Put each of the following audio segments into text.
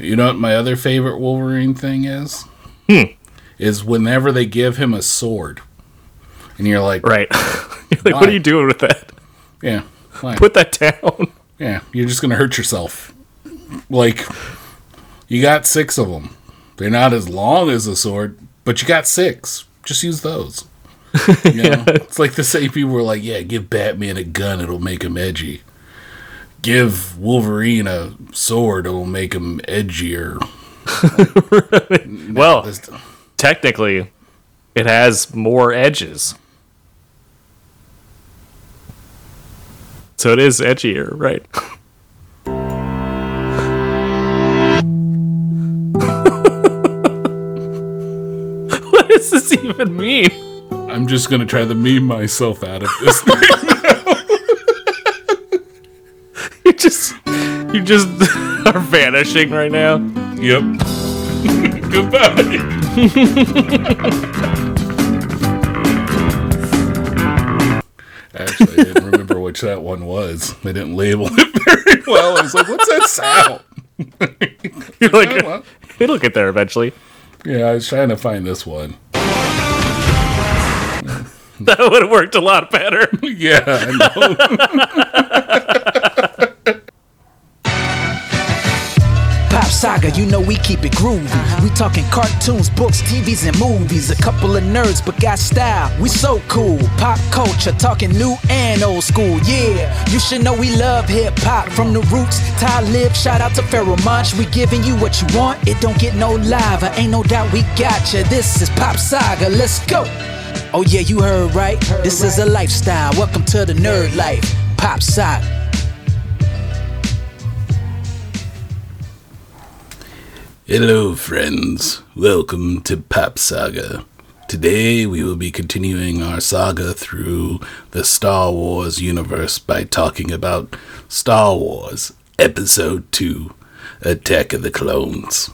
You know what my other favorite Wolverine thing is? Hmm. Is whenever they give him a sword, and you're like, Right. You're like, what are you doing with that? yeah, why? Put that down. yeah, you're just gonna hurt yourself. Like, you got six of them. They're not as long as a sword, but you got six. Just use those. You know? It's like the same people were like, yeah, give Batman a gun, it'll make him edgy. Give Wolverine a sword, it'll make him edgier. Well, This- technically, it has more edges. So it is edgier, right? what does this even mean? I'm just gonna try to meme myself out of this thing. You just you just are vanishing right now. yep. Goodbye. Actually, I didn't remember which that one was. They didn't label it very well. I was like, what's that sound? You're like Oh, well. it'll get there eventually. Yeah, I was trying to find this one. That would have worked a lot better. Yeah, I Saga, you know we keep it groovy. We talking cartoons, books, TVs, and movies. A couple of nerds, but got style. We so cool. Pop culture, talking new and old school. Yeah, you should know we love hip hop from the roots. Ty Lib, shout out to Pharoahe Monch. We giving you what you want. It don't get no lava. Ain't no doubt we got you. This is Pop Saga. Let's go. Oh yeah, you heard right. This is a lifestyle. Welcome to the nerd life. Pop Saga. Hello, friends. Welcome to Pop Saga. Today we will be continuing our saga through the Star Wars universe by talking about Star Wars Episode 2 Attack of the Clones.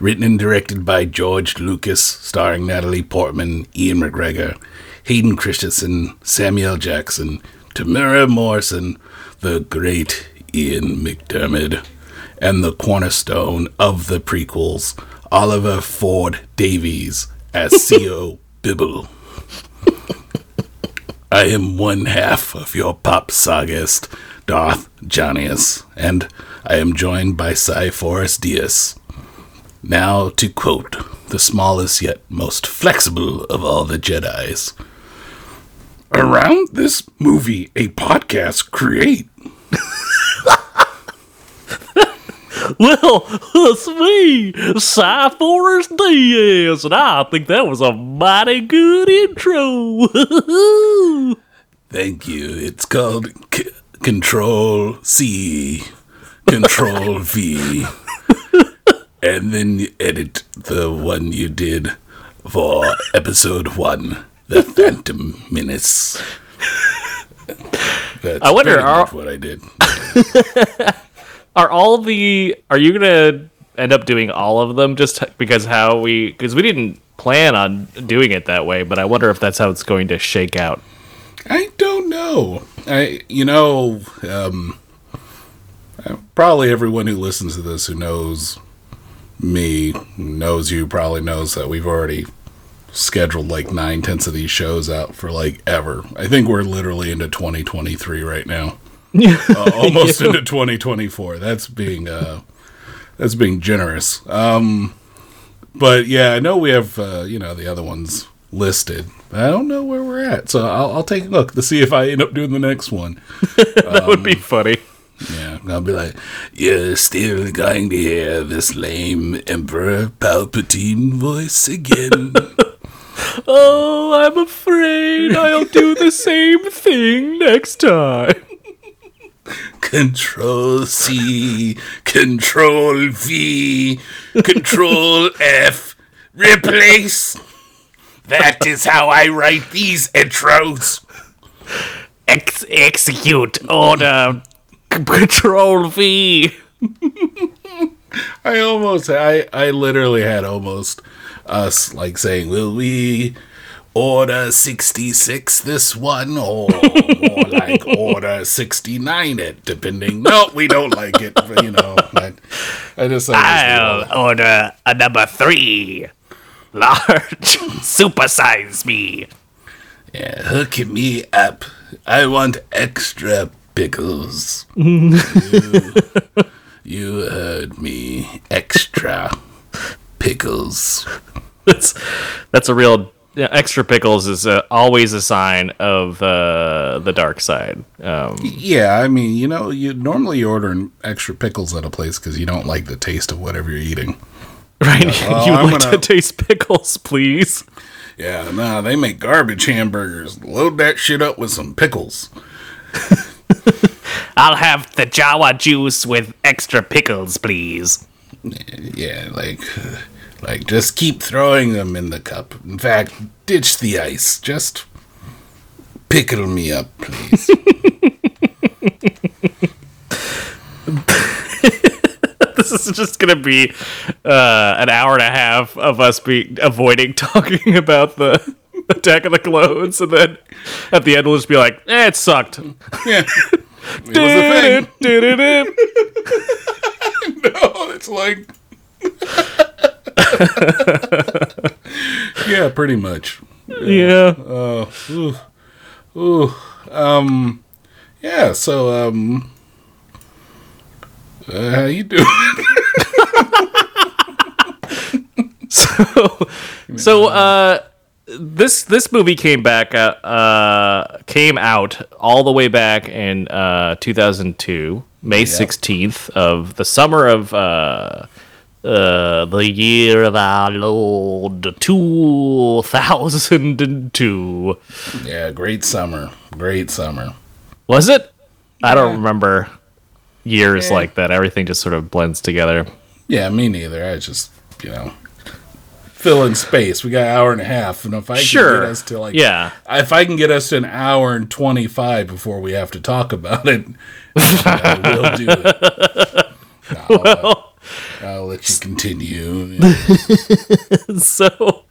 Written and directed by George Lucas, starring Natalie Portman, Ewan McGregor, Hayden Christensen, Samuel Jackson, Temuera Morrison, the great Ian McDiarmid and the cornerstone of the prequels, Oliver Ford Davies as Sio Bibble. I am one half of your pop sagist, Darth Janius, and I am joined by Cy Forrest Diaz. Now to quote the smallest yet most flexible of all the Jedi's. Around this movie, a podcast create Well, it's me, Cy Forrest Diaz, and I think that was a mighty good intro. Thank you. It's called C- Control C, Control V, and then you edit the one you did for episode one, The Phantom Menace. That's I wonder, are- what I did. are all the are you gonna end up doing all of them just because how we because we didn't plan on doing it that way, but I wonder if that's how it's going to shake out. I don't know. I, you know, um, probably everyone who listens to this who knows me knows you probably knows that we've already scheduled like nine tenths of these shows out for like ever. I think we're literally into 2023 right now. Uh, almost into 2024. That's being uh, that's being generous. Um, but yeah, I know we have uh, you know the other ones listed. I don't know where we're at, so I'll, I'll take a look to see if I end up doing the next one. That would be funny. Yeah, I'll be like, you're still going to hear this lame Emperor Palpatine voice again. Oh, I'm afraid I'll do the same thing next time. Control C, Control V, Control F, replace. That is how I write these intros. Ex- execute order. Control V. I almost, I, I literally had almost us like saying, "Will we order sixty six this one, or more like order sixty nine it?" Depending. No, we don't like it. but, You know, but I just, I just I'll order a number three. Large. Supersize me. yeah, hook me up. I want extra pickles. you, you heard me. Extra pickles. That's that's a real extra pickles is uh, always a sign of uh, the dark side. Um, Yeah, I mean, you know, you normally you order extra pickles at a place because you don't like the taste of whatever you're eating. right? You'd I'm like gonna- to taste pickles, please. Yeah, nah, they make garbage hamburgers. Load that shit up with some pickles. I'll have the Jawa juice with extra pickles, please. Yeah, like, like just keep throwing them in the cup. In fact, ditch the ice. Just pickle me up, please. This is just gonna be uh, an hour and a half of us be avoiding talking about the Attack of the Clones, and then at the end we'll just be like, "Eh, it sucked." yeah, it was a thing. No, it's like, yeah, pretty much. yeah. Oh, ooh, ooh, um, yeah. So, um, uh, how you doing? so so uh this this movie came back uh, uh came out all the way back in uh 2002 may 16th of the summer of uh the year of our lord 2002 yeah, great summer, great summer. was it i don't remember years Yeah. like that everything just sort of blends together Yeah, me neither. I just, you know, fill in space. We got an hour and a half, and if I Sure. can get us to like, Yeah. if I can get us to an hour and twenty five before we have to talk about it, I will do it. I'll, uh, I'll let you continue. so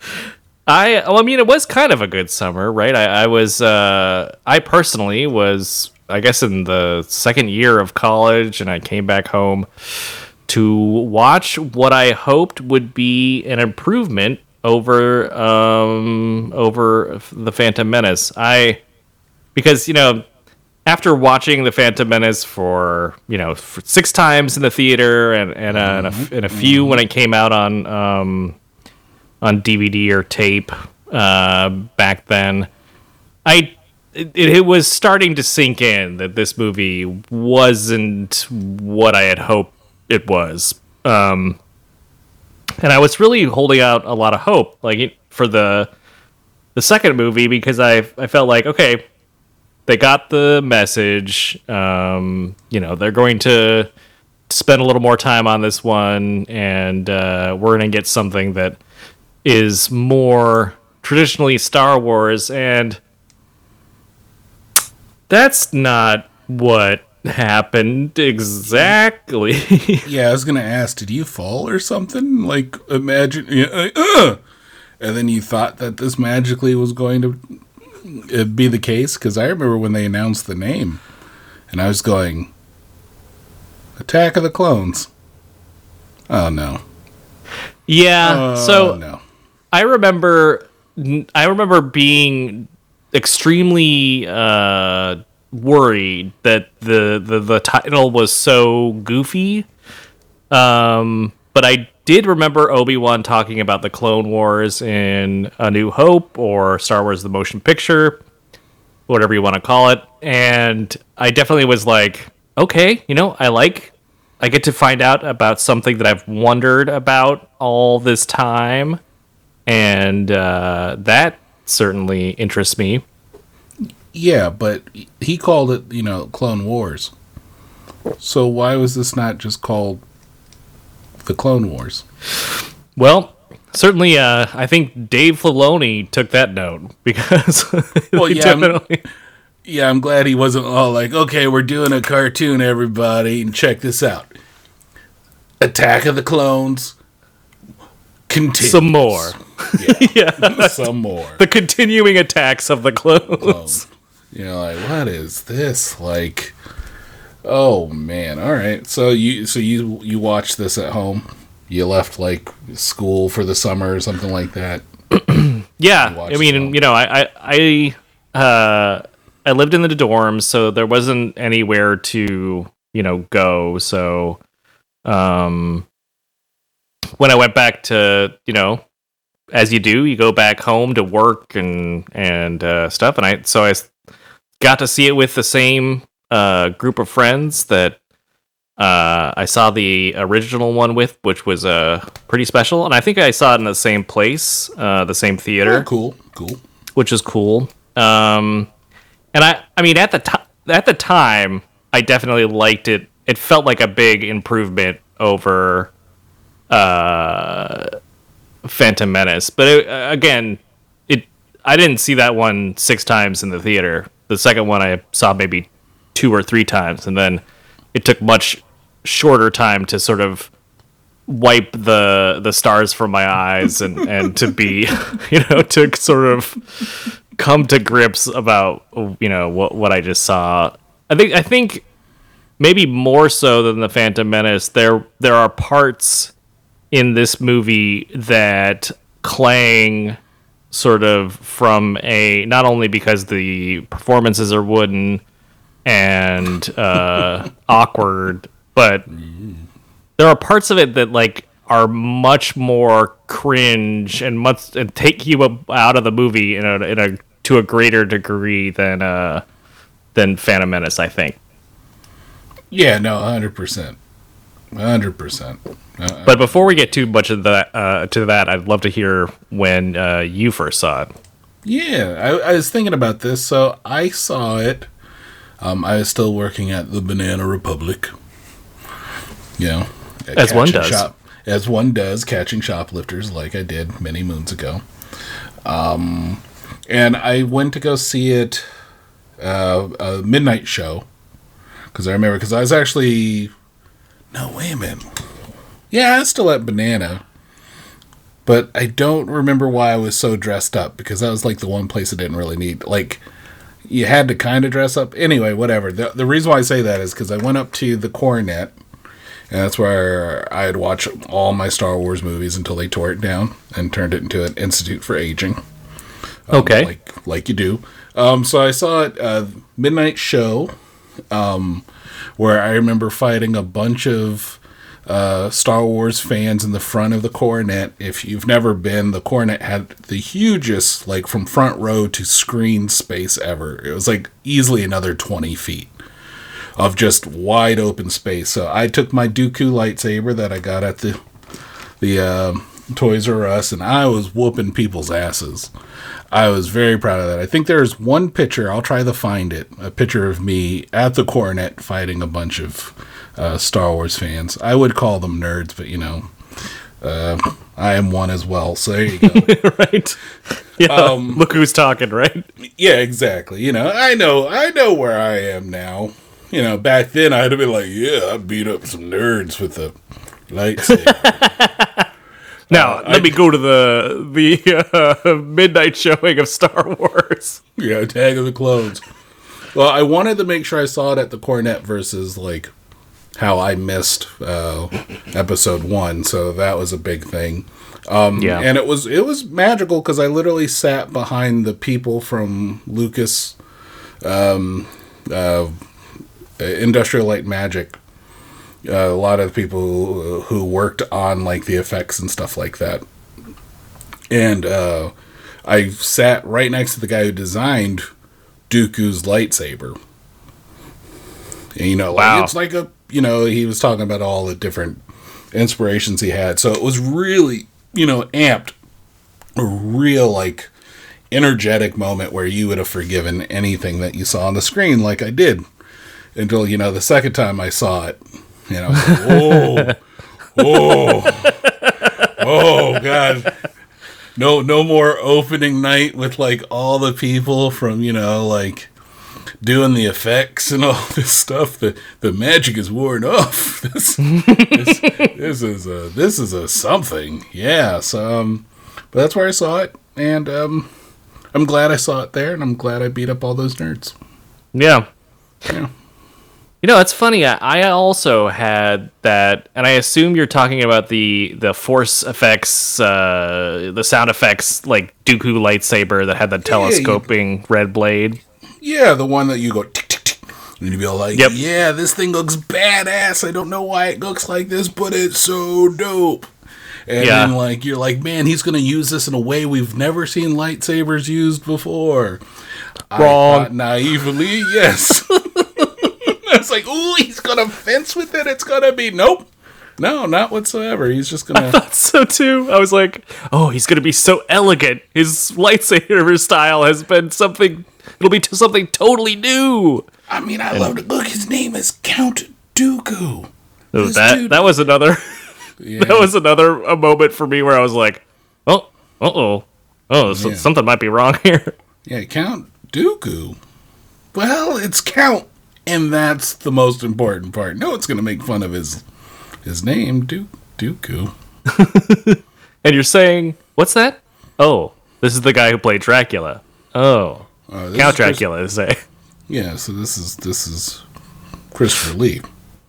I well, I mean it was kind of a good summer, right? I, I was uh I personally was I guess in the second year of college and I came back home to watch what I hoped would be an improvement over um over the Phantom Menace. I because you know after watching the Phantom Menace for you know for six times in the theater and and, uh, and, a, and a few when it came out on um, on DVD or tape uh, back then, I it, it was starting to sink in that this movie wasn't what I had hoped it was. Um, and I was really holding out a lot of hope, like for the the second movie, because I I felt like okay, they got the message. Um, you know, they're going to spend a little more time on this one, and uh, we're going to get something that is more traditionally Star Wars, and that's not what happened exactly. Yeah, I was gonna ask, did you fall or something? Like, imagine, like, uh, and then you thought that this magically was going to uh, be the case? Because I remember when they announced the name, and I was going, "Attack of the Clones." Oh no! yeah. Oh, so no. I remember I remember being extremely uh, worried that the, the the title was so goofy. Um, but I did remember Obi Wan talking about the Clone Wars in A New Hope or Star Wars: The Motion Picture, whatever you want to call it, and I definitely was like, okay, you know, I like. I get to find out about something that I've wondered about all this time and uh, that certainly interests me. Yeah, but he called it, you know, Clone Wars. So why was this not just called the Clone Wars? Well, certainly, uh, I think Dave Filoni took that note because Well, yeah, I'm- definitely. Yeah, I'm glad he wasn't all like, okay, we're doing a cartoon, everybody, and check this out. Attack of the Clones. Continues. Some more. Yeah. Some more. The continuing attacks of the clones. Clones. You know, like, what is this? Like, Oh man! All right. So you so you you watched this at home. You left like school for the summer or something like that. Yeah, I mean, you know, I I I, uh, I lived in the dorms, so there wasn't anywhere to you know go. So, um, when I went back to you know, as you do, you go back home to work and and uh, stuff, and I so I got to see it with the same uh, group of friends that uh, I saw the original one with, which was uh, pretty special, and I think I saw it in the same place, uh, the same theater Oh, cool, cool. which is cool. Um, and I, I mean, at the time, at the time, I definitely liked it. It felt like a big improvement over uh, Phantom Menace. But it, uh, again, it I didn't see that one six times in the theater. The second one I saw maybe two or three times, and then it took much shorter time to sort of wipe the the stars from my eyes and and to be you know to sort of come to grips about you know what what I just saw. I think I think maybe more so than the Phantom Menace. There there are parts in this movie that clang sort of from a not only because the performances are wooden and uh, awkward, but there are parts of it that like are much more cringe and much and take you out of the movie in a, in a to a greater degree than uh than Phantom Menace. I think. Yeah, no, hundred percent, hundred percent. But before we get too much of that uh, to that, I'd love to hear when uh, you first saw it. Yeah, I, I was thinking about this. So I saw it. Um, I was still working at the Banana Republic. You know, As one does. as one does, catching shoplifters, like I did many moons ago. Um, and I went to go see it, uh, a midnight show, because I remember because I was actually, no, wait a minute, yeah, I was still at Banana. But I don't remember why I was so dressed up because that was like the one place I didn't really need. Like, you had to kind of dress up. Anyway, whatever. The, the reason why I say that is because I went up to the Coronet, and that's where I had watched all my Star Wars movies until they tore it down and turned it into an institute for aging. Um, Okay. Like, like you do. Um, so I saw it, uh, Midnight Show, um, where I remember fighting a bunch of uh, Star Wars fans in the front of the Coronet. If you've never been, the Coronet had the hugest, like from front row to screen space ever. It was like easily another 20 feet of just wide open space. So I took my Dooku lightsaber that I got at the the uh, Toys R Us, and I was whooping people's asses. I was very proud of that. I think there's one picture. I'll try to find it. A picture of me at the Coronet fighting a bunch of uh, Star Wars fans. I would call them nerds, but you know, uh, I am one as well. So there you go. right? Yeah. Um, look who's talking, right? yeah, exactly. You know, I know, I know where I am now. You know, back then I'd have been like, yeah, I beat up some nerds with a lightsaber. Now let me go to the the uh, midnight showing of Star Wars. Yeah, Tag of the Clones. Well, I wanted to make sure I saw it at the Coronet versus like how I missed uh, episode one, so that was a big thing. Um, Yeah. and it was it was magical because I literally sat behind the people from Lucas, um, uh, Industrial Light Magic. Uh, a lot of people who, worked on like the effects and stuff like that, and uh, I sat right next to the guy who designed Dooku's lightsaber. And, you know, like, it's like a you know he was talking about all the different inspirations he had, so it was really you know amped, a real like energetic moment where you would have forgiven anything that you saw on the screen, like I did, until you know the second time I saw it, you know, oh, oh, oh, God. No no more opening night with like all the people from you know like doing the effects and all this stuff the the magic is worn off this this, this is a this is a something yeah so um but that's where i saw it and um i'm glad i saw it there and i'm glad i beat up all those nerds Yeah. yeah You know, it's funny. I, I also had that, and I assume you're talking about the the force effects, uh, the sound effects, like Dooku lightsaber that had the yeah, you- telescoping red blade. Yeah, the one that you go tick tick tick, and you be all like, Yep. "Yeah, this thing looks badass. I don't know why it looks like this, but it's so dope." And Yeah. then like you're like, "Man, he's gonna use this in a way we've never seen lightsabers used before." Wrong. naively, yes. I was like, "Ooh, he's gonna fence with it. It's gonna be nope." No, not whatsoever. He's just gonna. I thought so too. I was like, oh, he's gonna be so elegant. His lightsaber style has been something. It'll be to something totally new. I mean, I love it. Look, his name is Count Dooku. Oh, This that dude- that was another. Yeah. that was another a moment for me where I was like, oh, uh oh, oh, so- Yeah. something might be wrong here. Yeah, Count Dooku. Well, it's Count, and that's the most important part. No, it's going to make fun of his his name, du- Dooku. And you're saying, what's that? Oh, this is the guy who played Dracula. Oh, Uh, Count Chris- Dracula, they say. yeah, so this is this is Christopher Lee.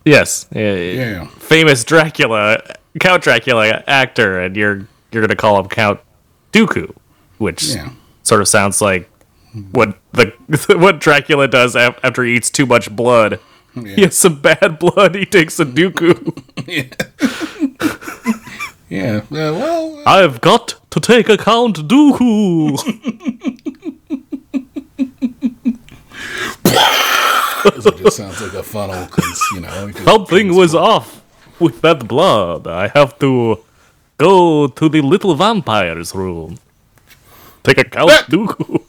Yes, yeah, Yeah, famous Dracula, Count Dracula actor, and you're you're gonna call him Count Dooku, which yeah, sort of sounds like what the what Dracula does after he eats too much blood. He has some bad blood. He takes a Dooku. yeah. yeah. Uh, well, I've got to take a Count Dooku. it just sounds like a funnel because you know Something was off with that blood. I have to go to the little vampire's room. Take a couch! Dooku.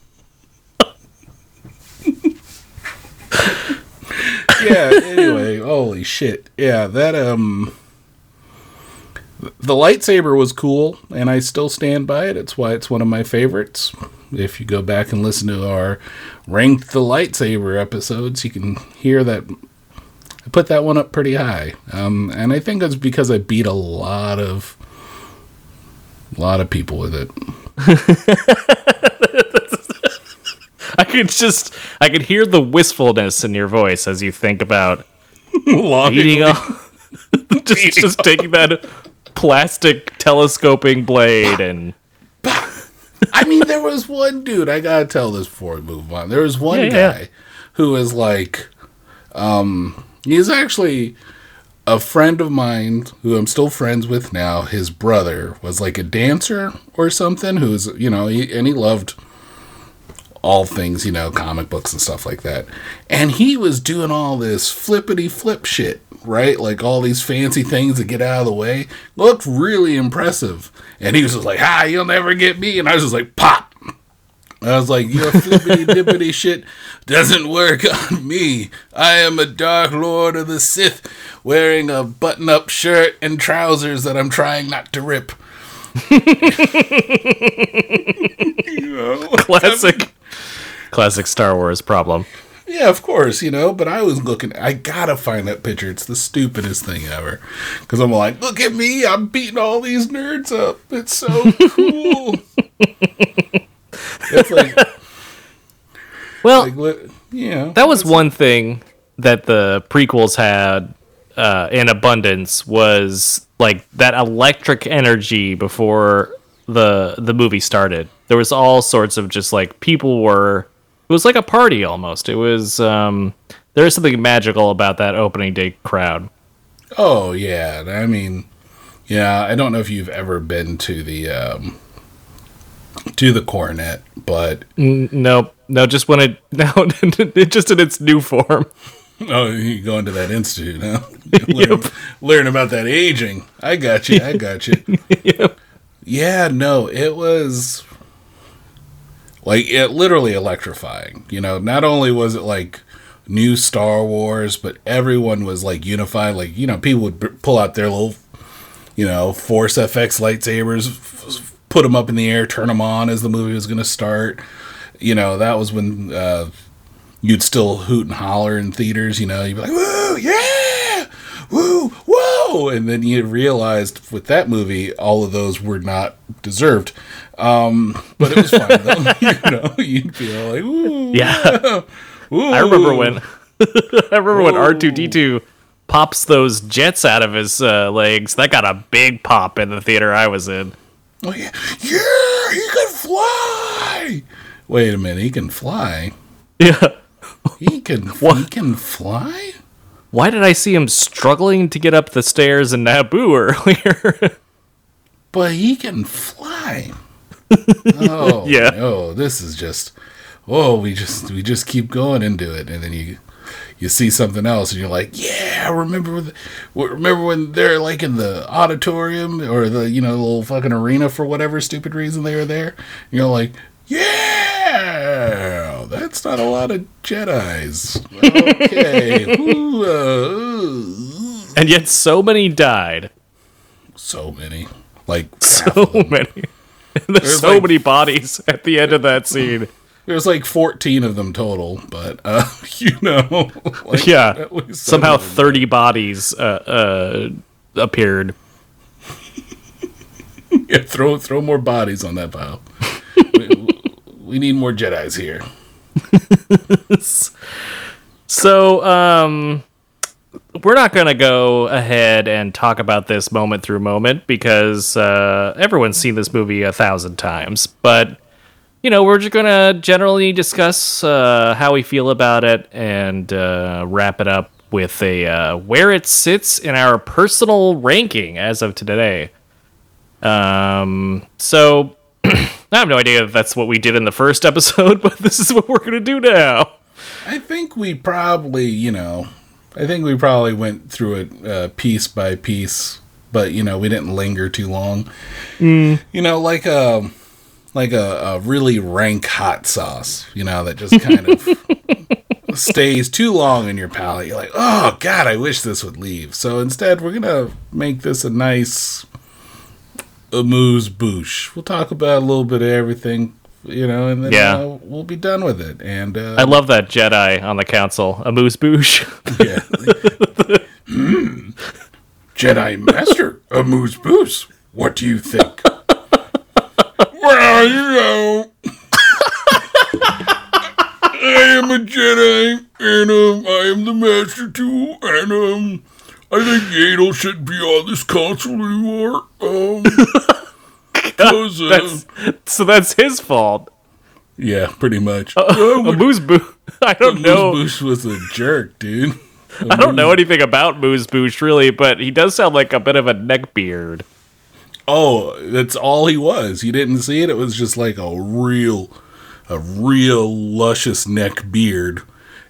yeah. Anyway, holy shit. Yeah, that um, the lightsaber was cool, and I still stand by it. It's why it's one of my favorites. If you go back and listen to our ranked the lightsaber episodes, you can hear that I put that one up pretty high. Um, and I think it's because I beat a lot of a lot of people with it. I could just, I could hear the wistfulness in your voice as you think about eating off, just, just taking that plastic telescoping blade and I mean, there was one dude. I gotta tell this before we move on. There was one Yeah, yeah. guy who was like, um, he's actually a friend of mine who I'm still friends with now. His brother was like a dancer or something. Who's you know, he, and he loved all things you know, comic books and stuff like that. And he was doing all this flippity flip shit. Right, like all these fancy things to get out of the way looked really impressive, and he was just like, "Ah, you'll never get me," and I was just like, "Pop!" I was like, your flippity dippity shit doesn't work on me. I am a Dark Lord of the Sith wearing a button up shirt and trousers that I'm trying not to rip. You know? classic, classic Star Wars problem. Yeah, of course, you know, but I was looking, I gotta find that picture. It's the stupidest thing ever. Because I'm like, look at me, I'm beating all these nerds up. It's so cool. it's like, Well, like, what- you that was one thing that the prequels had uh, in abundance was like that electric energy before the the movie started. There was all sorts of just like people were. It was like a party almost. It was. Um, there is something magical about that opening day crowd. Oh yeah, I mean, yeah. I don't know if you've ever been to the um, to the Coronet, but N- no, no, just when it no, just in its new form. oh, you go into that institute, huh? learn, learn about that aging. I got you. I got you. Yeah, no, it was like it literally electrifying. You know, not only was it like new Star Wars, but everyone was like unified. Like you know, people would b- pull out their little, you know, Force FX lightsabers, f- put them up in the air, turn them on as the movie was going to start. You know, that was when uh, you'd still hoot and holler in theaters. You know, you'd be like, "Woo, yeah, woo, whoa!" And then you realized with that movie, all of those were not deserved. Um, but it was fun though. you know, you'd feel like, "Ooh, Yeah. ooh." I remember when I remember when R two D two pops those jets out of his uh, legs. That got a big pop in the theater I was in. Oh, yeah. yeah, he can fly. Wait a minute, he can fly. Yeah. He can. he can fly. Why did I see him struggling to get up the stairs in Naboo earlier? But he can fly. oh Yeah. Oh, this is just. Oh, we just we just keep going into it, and then you you see something else, and you're like, yeah, remember when remember when they're like in the auditorium or the you know little fucking arena for whatever stupid reason they were there. You're like, yeah, that's not a lot of Jedi's. Okay, Ooh, uh, and yet so many died. so many, like So many. There's, There's so like- many bodies at the end of that scene. There's like 14 of them total, but uh, you know, like, Yeah. at least some Somehow of them- 30 bodies uh, uh, appeared. yeah, throw throw more bodies on that pile. we, we need more Jedi's here. So, um, we're not going to go ahead and talk about this moment through moment because uh, everyone's seen this movie a thousand times. But, you know, we're just going to generally discuss uh, how we feel about it and uh, wrap it up with a uh, where it sits in our personal ranking as of today. Um, so, I have no idea if that's what we did in the first episode, but this is what we're going to do now. I think we probably, you know, I think we probably went through it uh, piece by piece, but you know, we didn't linger too long. You know, like a like a, a really rank hot sauce, you know, that just kind of stays too long in your palate. You're like, oh god, I wish this would leave. So instead, we're gonna make this a nice amuse bouche. We'll talk about a little bit of everything. You know, and then Yeah. uh, we'll be done with it. And uh, I love that Jedi on the council, a moose bouche. Yeah. Hmm. Jedi Master, Amuse Booze. What do you think? well, you know, I am a Jedi, and um, I am the Master too, and um, I think Yaddle shouldn't be on this console anymore. Um, 'cause, uh, That's, so that's his fault. yeah, pretty much. A moose bouche. I don't know. Moose Boosh was a jerk, dude. I don't know anything about moose bouche really, but he does sound like a bit of a neckbeard. Oh, that's all he was. You didn't see it. It was just like a real, a real luscious neck beard,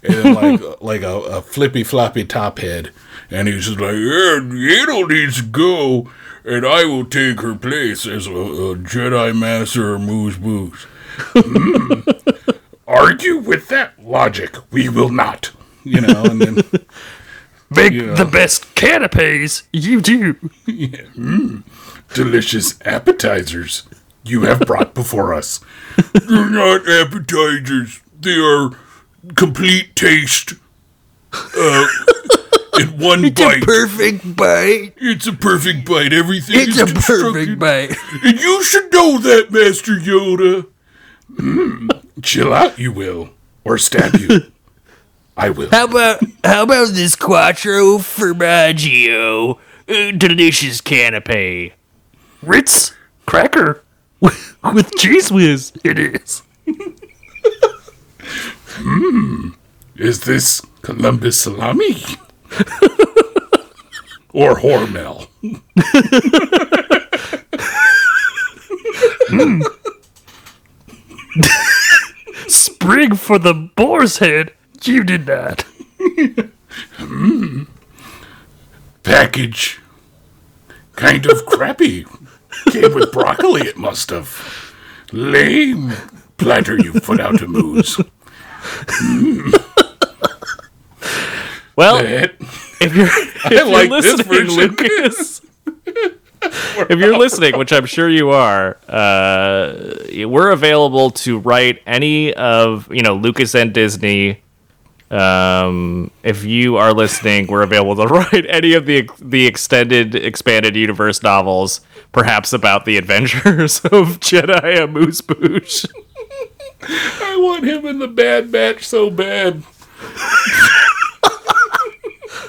and like like a, a flippy floppy top head. And he's just like, yeah, Yaddle needs to go, and I will take her place as a, a Jedi Master or Moose Booze. Hmm. Argue with that logic. We will not. You know, and then Make Yeah. the best canapes. You do. delicious appetizers you have brought before us. They're not appetizers. They are complete taste. Uh, in one bite. It's a perfect bite. it's a perfect bite. Everything It's is a perfect bite. And you should know that, Master Yoda. Hmm. Chill out, you will. Or stab you. I will. How about how about this quattro formaggio? Uh, delicious canape. Ritz cracker with, with cheese whiz. It is. Hmm. Is this Columbus salami? or Hormel? Sprig for the boar's head. You did that. Hmm. package. Kind of crappy. Came with broccoli, it must have. Lame. Planter, you put out to moose. Hmm. Well, if you're, if you're like this listening. Lucas, if you're listening, which I'm sure you are, uh, we're available to write any of you know Lucas and Disney. Um, if you are listening, we're available to write any of the the extended expanded universe novels, perhaps about the adventures of Jedi Amuse Bouche. I want him in the Bad Batch so bad.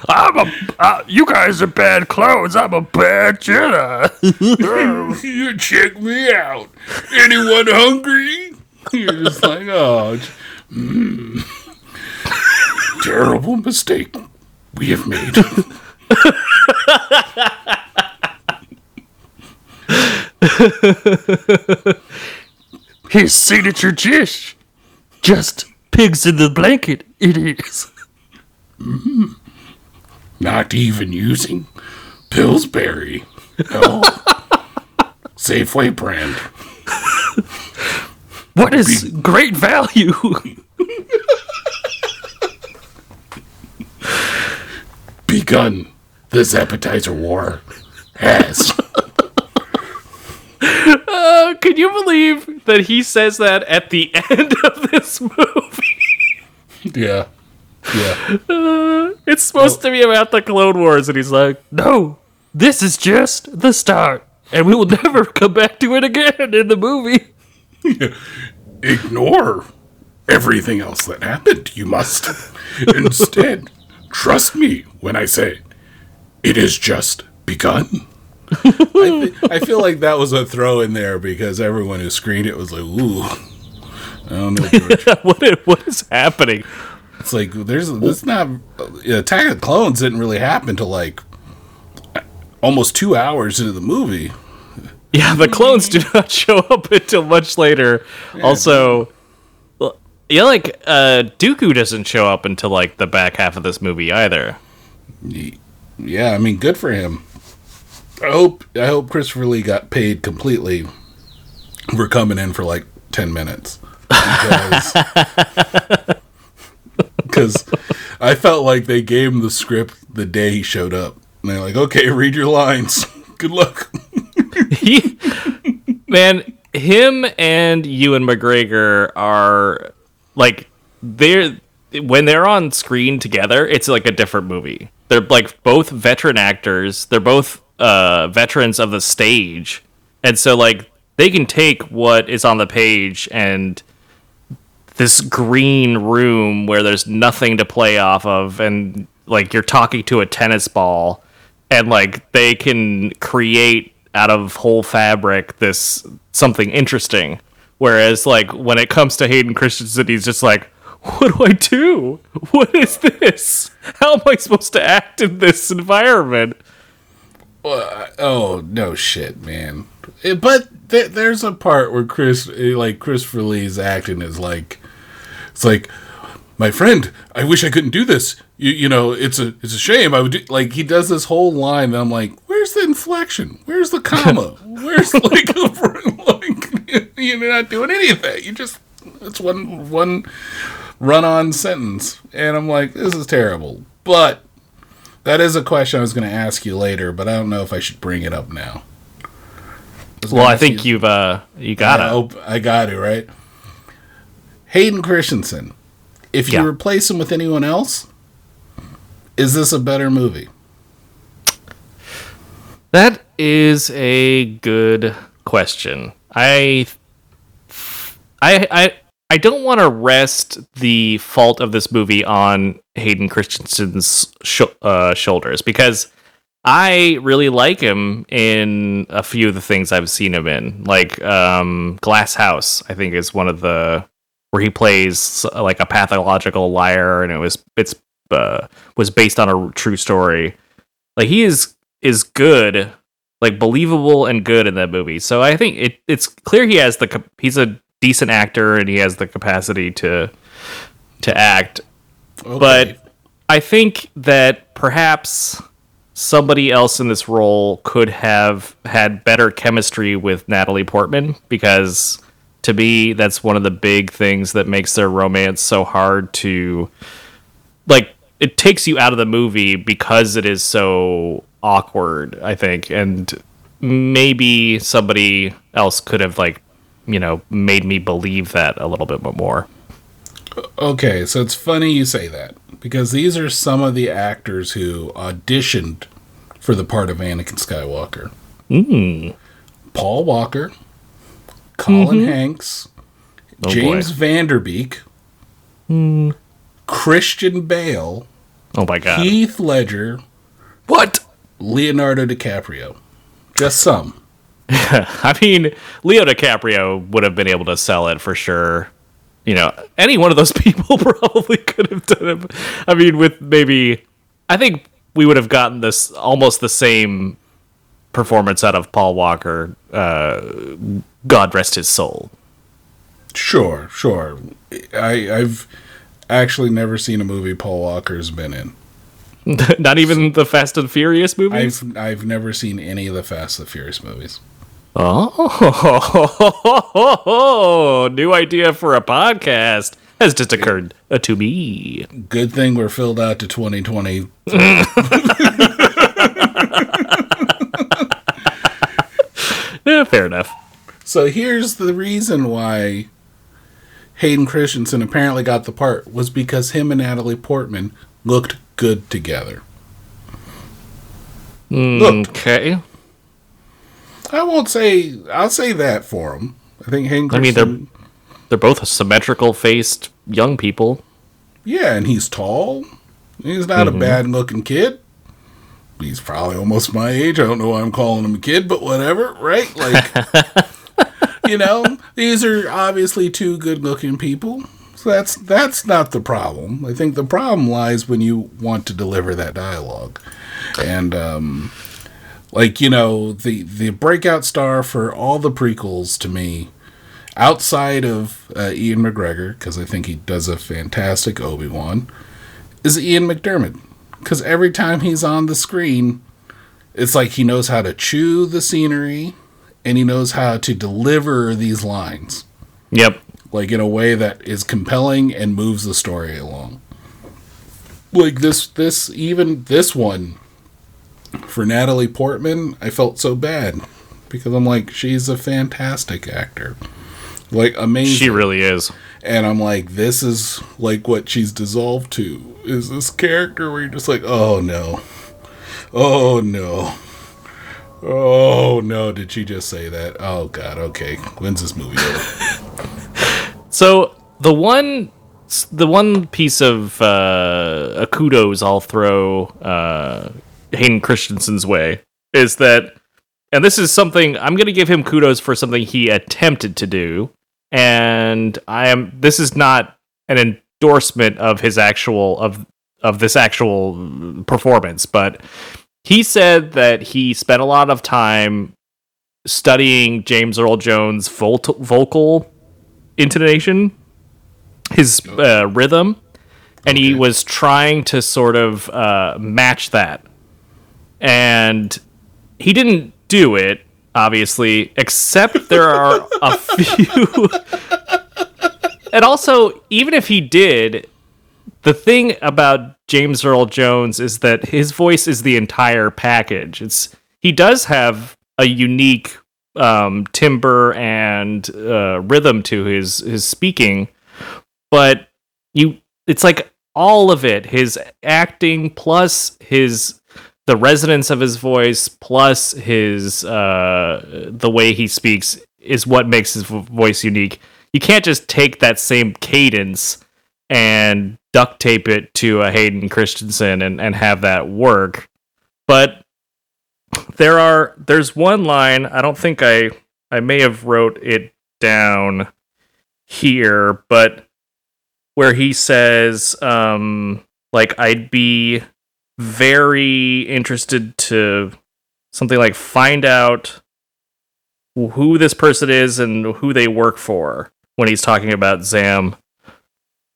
I'm a. Uh, you guys are bad clones. I'm a bad Jedi. you check me out. Anyone hungry? You're just like, oh, mm. terrible mistake we have made. His signature dish. Just pigs in the blanket. It is. Not even using Pillsbury. No. Safeway brand. What is great value? Begun this appetizer war has. Uh, Could you believe that he says that at the end of this movie? Yeah. Yeah. It's supposed to be about the Clone Wars, and he's like, No, this is just the start, and we will never come back to it again in the movie. Ignore everything else that happened. You must instead trust me when I say it is just begun. I, th- I feel like that was a throw in there because everyone who screened it was like, ooh. I don't know. George. what, is, what is happening? It's like there's this not Attack of the Clones didn't really happen till like almost two hours into the movie. Yeah, the clones do not show up until much later. Also, well, yeah, like uh, Dooku doesn't show up until like the back half of this movie either. Yeah, I mean, good for him. I hope I hope Christopher Lee got paid completely for coming in for like ten minutes because because I felt like they gave him the script the day he showed up. And they're like, "Okay, read your lines. Good luck." he, man, him and Ewan McGregor are like they're when they're on screen together, it's like a different movie. They're like both veteran actors. They're both uh, veterans of the stage, and so like they can take what is on the page and this green room where there's nothing to play off of, and like you're talking to a tennis ball, and like they can create out of whole fabric this something interesting. Whereas like when it comes to Hayden Christensen, he's just like, what do I do? What is this? How am I supposed to act in this environment? oh no, shit, man. Eh, But th- there's a part where Chris, eh, like Christopher Lee's acting is like, it's like, my friend, I wish I couldn't do this. You, you know, it's a it's a shame. I would do, like he does this whole line, and I'm like, where's the inflection? Where's the comma? Where's like, like you're not doing any of that. You just it's one one run on sentence, and I'm like, this is terrible. But that is a question I was going to ask you later, but I don't know if I should bring it up now. Well, I think you- you've uh you gotta. hope I got it right. Hayden Christensen. If you Yeah. replace him with anyone else, is this a better movie? That is a good question. I I I I don't want to rest the fault of this movie on Hayden Christensen's sh- uh, shoulders because I really like him in a few of the things I've seen him in. Like um, Glass House, I think is one of the where he plays like a pathological liar, and it was it's uh, was based on a true story. Like he is is good, like believable and good in that movie. So I think it it's clear he has the he's a decent actor and he has the capacity to to act. Okay. But I think that perhaps somebody else in this role could have had better chemistry with Natalie Portman because to me that's one of the big things that makes their romance so hard to like it takes you out of the movie because it is so awkward i think and maybe somebody else could have like you know made me believe that a little bit more. Okay, so it's funny you say that because these are some of the actors who auditioned for the part of Anakin Skywalker. mm. Paul Walker, Colin Hanks, Oh, James Van Der Beek, Christian Bale, Oh my god. Heath Ledger, what? Leonardo DiCaprio. Just some. I mean, Leo DiCaprio would have been able to sell it for sure. You know, any one of those people probably could have done it. I mean, with maybe, I think we would have gotten this almost the same performance out of Paul Walker. Uh, God rest his soul. Sure, sure. I, I've actually never seen a movie Paul Walker's been in. Not even the Fast and Furious movies. I've I've never seen any of the Fast and Furious movies. Oh, new idea for a podcast has just occurred uh, to me. Good thing we're filled out to 2020. Eh, fair enough. So here's the reason why Hayden Christensen apparently got the part was because him and Natalie Portman looked good together. Look, Okay. I won't say I'll say that for him. I think Hayden I mean, they're they're both symmetrical faced young people. yeah, and he's tall. He's not Mm-hmm. a bad looking kid. He's probably almost my age. I don't know why I'm calling him a kid, but whatever, right? Like, you know, these are obviously two good looking people. So that's that's not the problem. I think the problem lies when you want to deliver that dialogue. And um like, you know, the the breakout star for all the prequels to me outside of uh, Ewan McGregor because I think he does a fantastic Obi-Wan is Ian McDiarmid because every time he's on the screen it's like he knows how to chew the scenery and he knows how to deliver these lines Yep. like in a way that is compelling and moves the story along. Like this this even this one for Natalie Portman, I felt so bad because I'm like she's a fantastic actor. Like amazing. She really is. and I'm like this is like what she's dissolved to is this character where you're just like, "Oh no. Oh no." Oh no, did she just say that? Oh god, okay. When's this movie over? So the one the one piece of uh, a kudos I'll throw uh, Hayden Christensen's way is that, and this is something I'm going to give him kudos for something he attempted to do, and I am this is not an endorsement of his actual of of this actual performance, but he said that he spent a lot of time studying James Earl Jones' volt- vocal intonation, his uh, rhythm, and he was trying to sort of uh, match that. And he didn't do it, obviously, except there are a few. and also, even if he did, the thing about James Earl Jones is that his voice is the entire package. It's he does have a unique um, timbre and uh, rhythm to his his speaking, but you it's like all of it his acting plus his the resonance of his voice plus his uh, the way he speaks is what makes his voice unique. You can't just take that same cadence and duct tape it to a Hayden Christensen and, and have that work. But there are there's one line I don't think I I may have wrote it down here, but where he says um like I'd be very interested to something like find out who this person is and who they work for when he's talking about Zam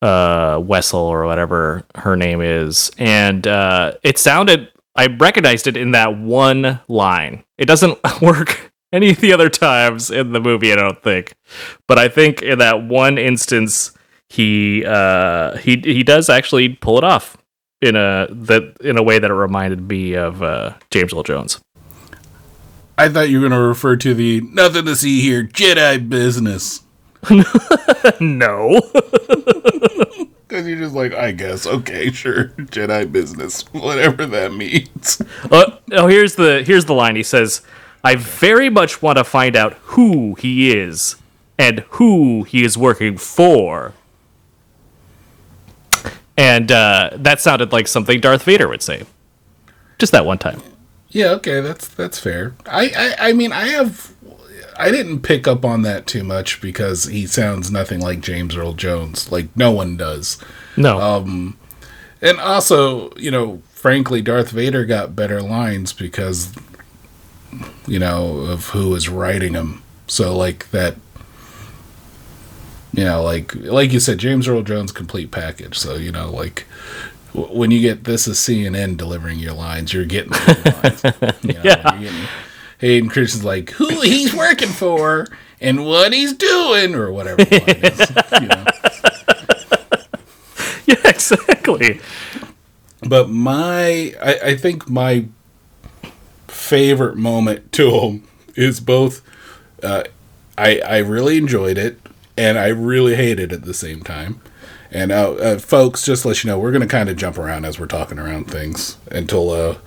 uh Wesell or whatever her name is and uh it sounded I recognized it in that one line. It doesn't work any of the other times in the movie, I don't think. But I think in that one instance he uh he he does actually pull it off in a that in a way that it reminded me of uh James Earl Jones. I thought you were going to refer to the nothing to see here Jedi business. no. Because you're just like, I guess, okay, sure, Jedi business, whatever that means. oh, oh, here's the here's the line. He says, "I very much want to find out who he is and who he is working for." And uh, that sounded like something Darth Vader would say. Just that one time. Yeah, okay, that's that's fair. I, I I mean, I have I didn't pick up on that too much because he sounds nothing like James Earl Jones. Like no one does. No. Um, And also, you know, frankly, Darth Vader got better lines because you know, of who was writing them. So like that you know, like like you said, James Earl Jones complete package. So, you know, like w- when you get this is CNN delivering your lines, you're getting the lines. You know, Yeah. you're getting- Hayden Christensen's like who he's working for and what he's doing or whatever. is, you know. yeah, exactly. But my, I, I think my favorite moment to him is both. Uh, I I really enjoyed it, and I really hate it at the same time. And uh, uh, folks, just to let you know, we're going to kind of jump around as we're talking around things until uh,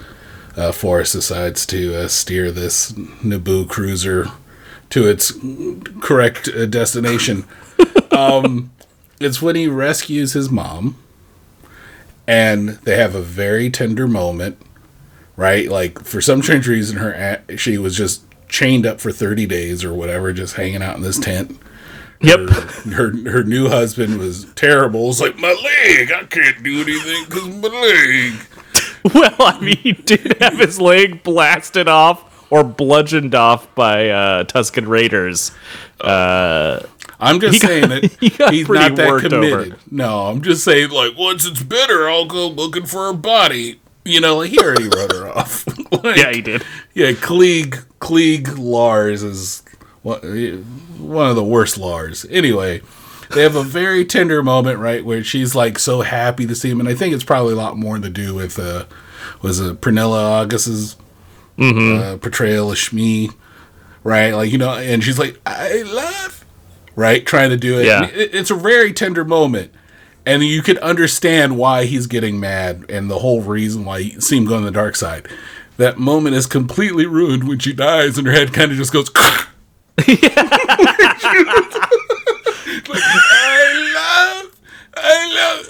uh, Forrest decides to uh, steer this Naboo cruiser to its correct uh, destination. um, it's when he rescues his mom and they have a very tender moment, right? Like for some strange reason, her a- she was just chained up for thirty days or whatever, just hanging out in this tent. Yep. Her her new husband was terrible. It's like my leg, I can't do anything because my leg. Well, I mean, he did have his leg blasted off or bludgeoned off by uh, Tusken Raiders. Uh, I'm just got- saying that he he's not that committed. over. No, I'm just saying like once it's bitter, I'll go looking for her body. You know, like he already wrote her off. Like, yeah, he did. Yeah, Cliegg Cliegg Lars is one of the worst Lars. Anyway, they have a very tender moment, right, where she's like so happy to see him, and I think it's probably a lot more to do with uh, was it Pernilla August's uh, portrayal of Shmi, right? Like you know, and she's like, "I love," right, trying to do it. Yeah. It- it's a very tender moment. And you could understand why he's getting mad and the whole reason why he see him go on the dark side. That moment is completely ruined when she dies and her head kind of just goes. Like, I love, I love.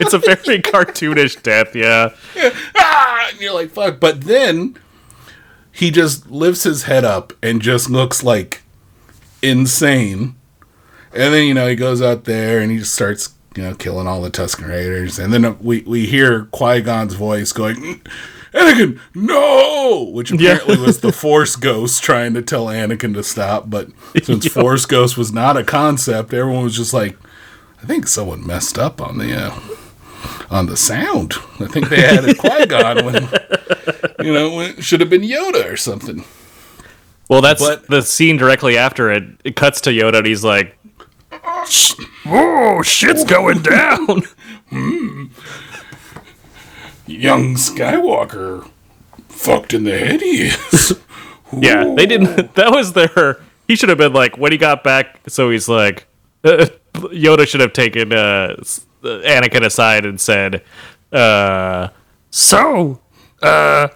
It's a very cartoonish death, yeah. ah, and you're like, fuck. But then he just lifts his head up and just looks like insane. And then, you know, he goes out there and he just starts, you know, killing all the Tusken Raiders. And then we, we hear Qui Gon's voice going, "Mm, Anakin, no! Which apparently was the Force Ghost trying to tell Anakin to stop. But since Force Ghost was not a concept, everyone was just like, I think someone messed up on the. Uh, on the sound. I think they had a Qui Gon when, you know, when it should have been Yoda or something. Well, that's But- the scene directly after it. It cuts to Yoda and he's like, Whoa, shit's going down. Young Skywalker fucked in the head he is. Yeah, they didn't. That was their. He should have been like when he got back. So he's like, uh, Yoda should have taken uh, uh, Anakin aside and said, uh, So, uh,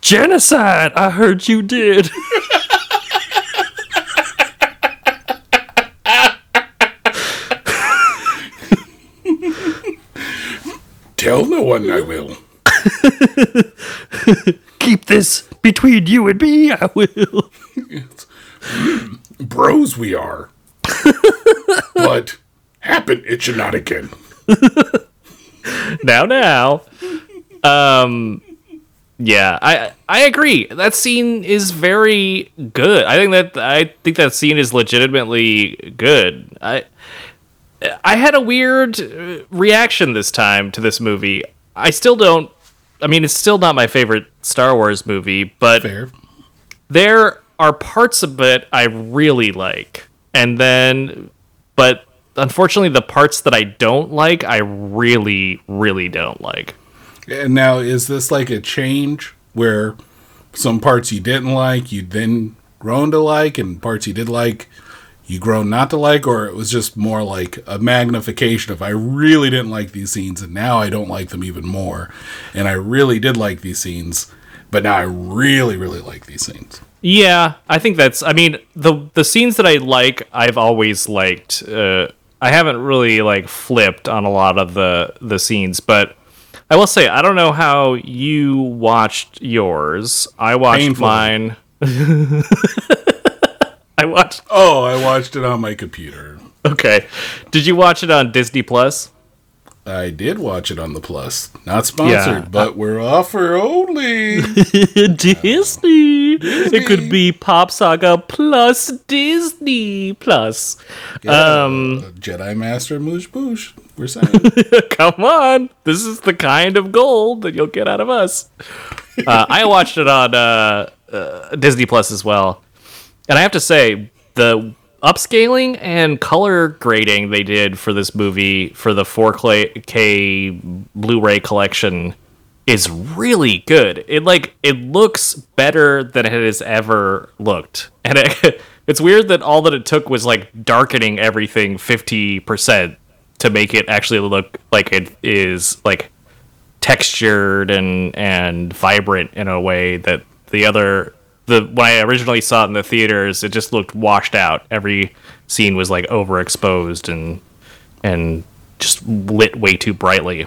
genocide, I heard you did. Tell no one I will. Keep this between you and me, I will. Bros we are. but happen it should not again. "Now, now." Um, yeah, I I agree. That scene is very good. I think that I think that scene is legitimately good. I I had a weird uh, reaction this time to this movie. I still don't. I mean, it's still not my favorite Star Wars movie, but Fair. there are parts of it I really like, and then, but unfortunately, the parts that I don't like, I really, really don't like. And now is this like a change where some parts you didn't like, you then grown to like, and parts you did like, you grown not to like, or it was just more like a magnification of I really didn't like these scenes and now I don't like them even more. And I really did like these scenes, but now I really, really like these scenes. Yeah, I think that's. I mean, the the scenes that I like, I've always liked. Uh, I haven't really like flipped on a lot of the the scenes, but I will say I don't know how you watched yours. I watched Painfully. mine. I watched. Oh, I watched it on my computer. Okay, did you watch it on Disney Plus? I did watch it on the Plus. Not sponsored, Yeah. but we're offer only. Disney. It could be Pop Saga plus Disney Plus. Um, Uh, Jedi Master Moosh Boosh. We're saying. come on, this is the kind of gold that you'll get out of us. Uh, I watched it on uh, uh, Disney Plus as well, and I have to say the upscaling and color grading they did for this movie for the 4K Blu-ray collection is really good. It like it looks better than it has ever looked. And it, it's weird that all that it took was like darkening everything 50% to make it actually look like it is like textured and and vibrant in a way that the other the when I originally saw it in the theaters, it just looked washed out. Every scene was like overexposed and and just lit way too brightly.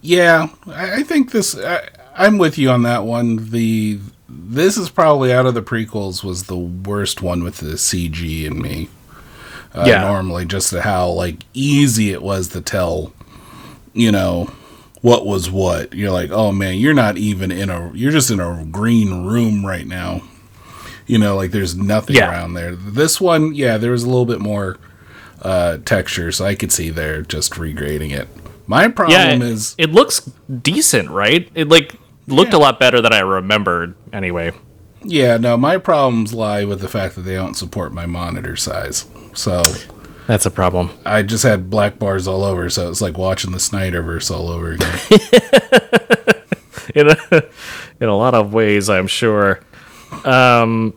Yeah, I, think this. I, I'm with you on that one. The this is probably out of the prequels was the worst one with the CG in me. Uh, Yeah. normally just how like easy it was to tell, you know, what was what. You're like, oh man, you're not even in a. You're just in a green room right now. You know, like there's nothing Yeah. around there. This one, yeah, there was a little bit more uh, texture, so I could see they're just regrading it. My problem Yeah, it, is it looks decent, right? It like looked a lot better than I remembered. Anyway, Yeah, no, my problems lie with the fact that they don't support my monitor size. So that's a problem. I just had black bars all over, so it's like watching the Snyderverse all over again. In a, in a lot of ways, I'm sure. Um,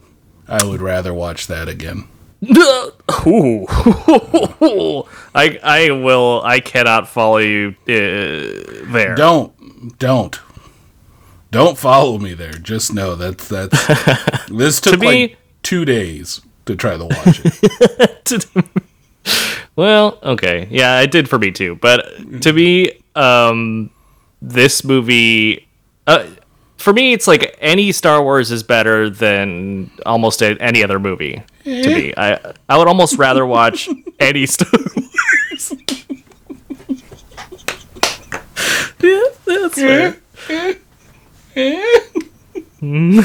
I would rather watch that again. Ooh. I I will. I cannot follow you uh, there. Don't, don't, don't follow me there. Just know that's that's. this took me- like two days to try to watch it. Well, okay, yeah, it did for me too. But to me, um, this movie, uh, for me, it's like any Star Wars is better than almost any other movie. To me, I I would almost rather watch any Star Wars. yeah, that's fair.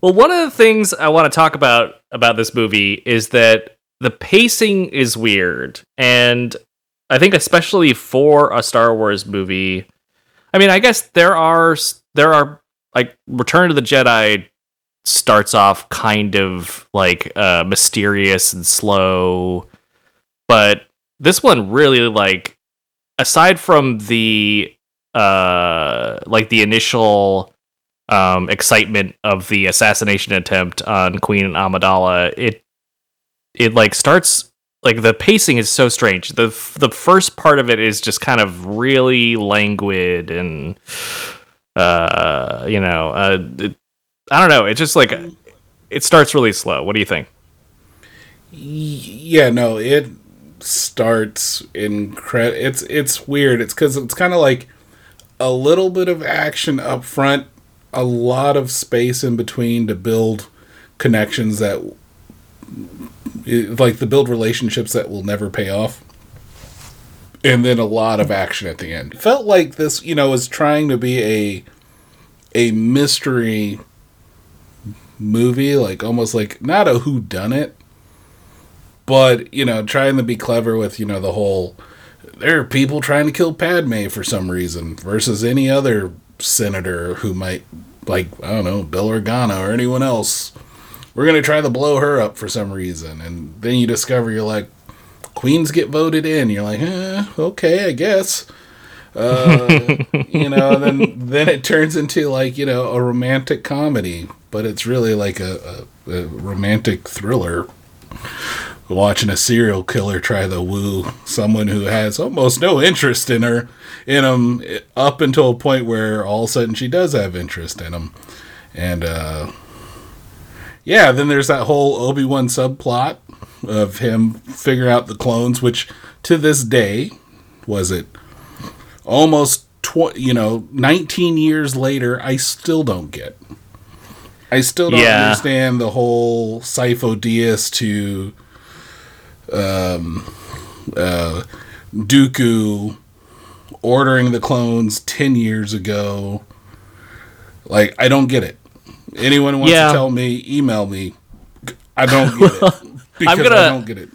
well, one of the things I want to talk about about this movie is that the pacing is weird, and I think especially for a Star Wars movie. I mean, I guess there are there are like Return of the Jedi starts off kind of like uh, mysterious and slow, but this one really like aside from the uh like the initial um excitement of the assassination attempt on Queen Amidala, it it like starts like the pacing is so strange. The the first part of it is just kind of really languid and uh you know, uh it, I don't know, it just like it starts really slow. What do you think? Yeah, no, it starts incre It's it's weird. It's because it's kind of like a little bit of action up front, a lot of space in between to build connections that, like the build relationships that will never pay off, and then a lot of action at the end. Felt like this, you know, was trying to be a a mystery movie, like almost like not a who done it, but you know, trying to be clever with you know the whole. There are people trying to kill Padme for some reason versus any other senator who might, like I don't know, Bail Organa or anyone else. We're gonna try to blow her up for some reason, and then you discover you're like, queens get voted in. You're like, eh, okay, I guess. Uh, you know, and then then it turns into like you know a romantic comedy, but it's really like a, a, a romantic thriller. Watching a serial killer try to woo someone who has almost no interest in her, in him, up until a point where all of a sudden she does have interest in him, and uh, yeah, then there's that whole Obi Wan subplot of him figuring out the clones, which to this day was it almost tw- you know 19 years later, I still don't get. I still don't Yeah. understand the whole Sifo Dyas to um, uh, Dooku ordering the clones 10 years ago. Like, I don't get it. Anyone wants Yeah. to tell me, email me. I don't get it. Because gonna- I don't get it.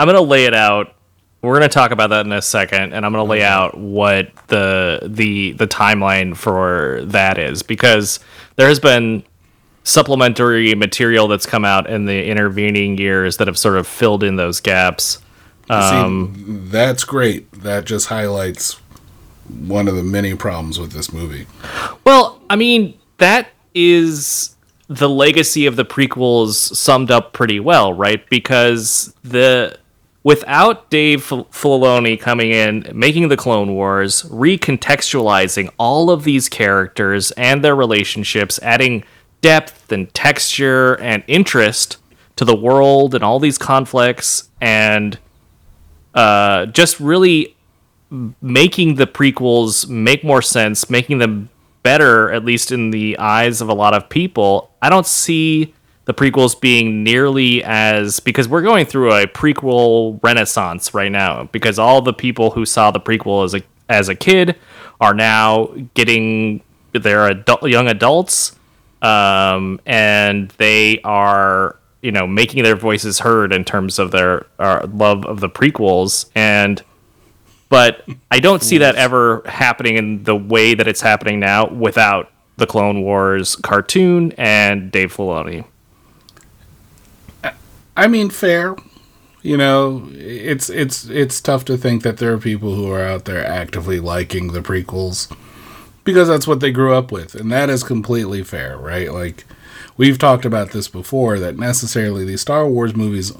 I'm gonna lay it out. We're gonna talk about that in a second, and I'm gonna lay out what the the the timeline for that is because there has been supplementary material that's come out in the intervening years that have sort of filled in those gaps. Um, See, that's great. That just highlights one of the many problems with this movie. Well, I mean, that is the legacy of the prequels summed up pretty well, right? Because the without Dave Fil- Filoni coming in, making the Clone Wars, recontextualizing all of these characters and their relationships, adding depth and texture and interest to the world and all these conflicts and uh, just really making the prequels make more sense, making them better, at least in the eyes of a lot of people. I don't see the prequels being nearly as because we're going through a prequel renaissance right now because all the people who saw the prequel as a as a kid are now getting they're adult, young adults um, and they are you know making their voices heard in terms of their uh, love of the prequels and but I don't see that ever happening in the way that it's happening now without the Clone Wars cartoon and Dave Filoni. I mean, fair. You know, it's it's it's tough to think that there are people who are out there actively liking the prequels because that's what they grew up with, and that is completely fair, right? Like we've talked about this before that necessarily these Star Wars movies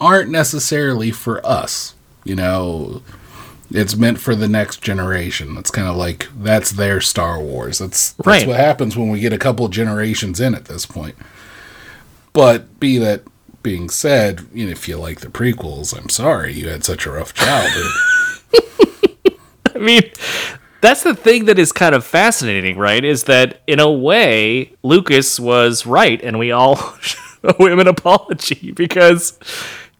aren't necessarily for us. You know, it's meant for the next generation. It's kind of like that's their Star Wars. That's that's Right. what happens when we get a couple generations in at this point. But be that being said, you know, if you like the prequels, I'm sorry you had such a rough childhood. I mean, that's the thing that is kind of fascinating, right? Is that in a way, Lucas was right, and we all owe him an apology because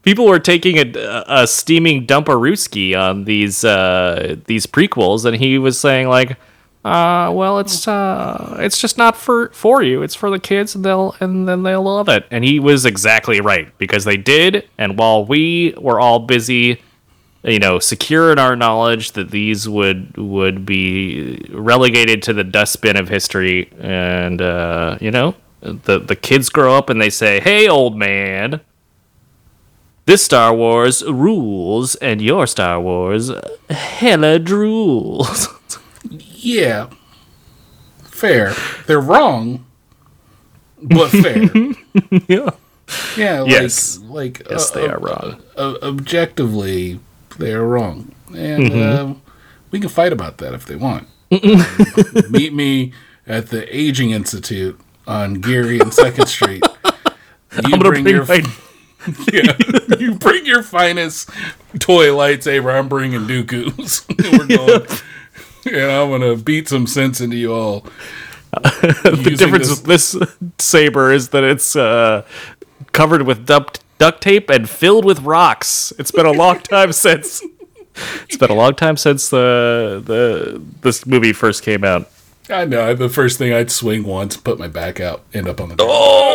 people were taking a, a steaming dumperooski on these uh, these prequels, and he was saying like. Uh, well, it's uh, it's just not for for you. It's for the kids, and they'll and then they'll love it. And he was exactly right because they did. And while we were all busy you know secure in our knowledge that these would would be relegated to the dustbin of history and uh, you know the the kids grow up and they say hey old man this Star Wars rules and your Star Wars hella drools. yeah. Fair. They're wrong, but fair. yeah. Yeah, like, Yes. like Yes, uh, they uh, are wrong. uh, objectively, they are wrong, and Mm-hmm. uh, we can fight about that if they want. Meet me at the Aging Institute on Geary and Second Street. You I'm gonna bring my yeah, you bring your finest toy lightsaber. I'm bringing Dooku's. We're going, and I'm gonna beat some sense into you all. the difference with this saber is that it's uh, covered with duct duct tape and filled with rocks. It's been a long time since. It's been a long time since the the this movie first came out. I know. The first thing I'd swing once, put my back out, end up on the. Oh,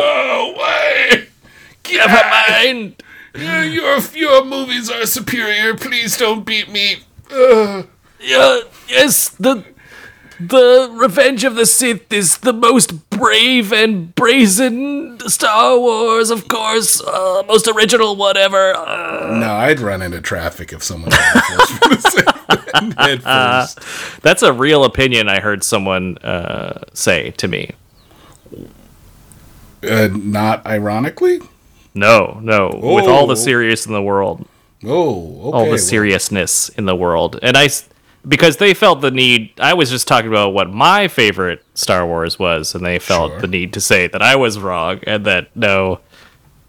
Never mind. Yeah, your your movies are superior. Please don't beat me. Ugh. Yeah, yes, the the Revenge of the Sith is the most brave and brazen Star Wars, of course, uh, most original, whatever. Uh, No, I'd run into traffic if someone tried to force me to say that head first. that's a real opinion I heard someone uh, say to me. Uh, not ironically. No, no, with all the Oh. serious in the world, Oh, okay. all the seriousness in the world, and I because they felt the need. I was just talking about what my favorite Star Wars was, and they felt Sure. the need to say that I was wrong and that no,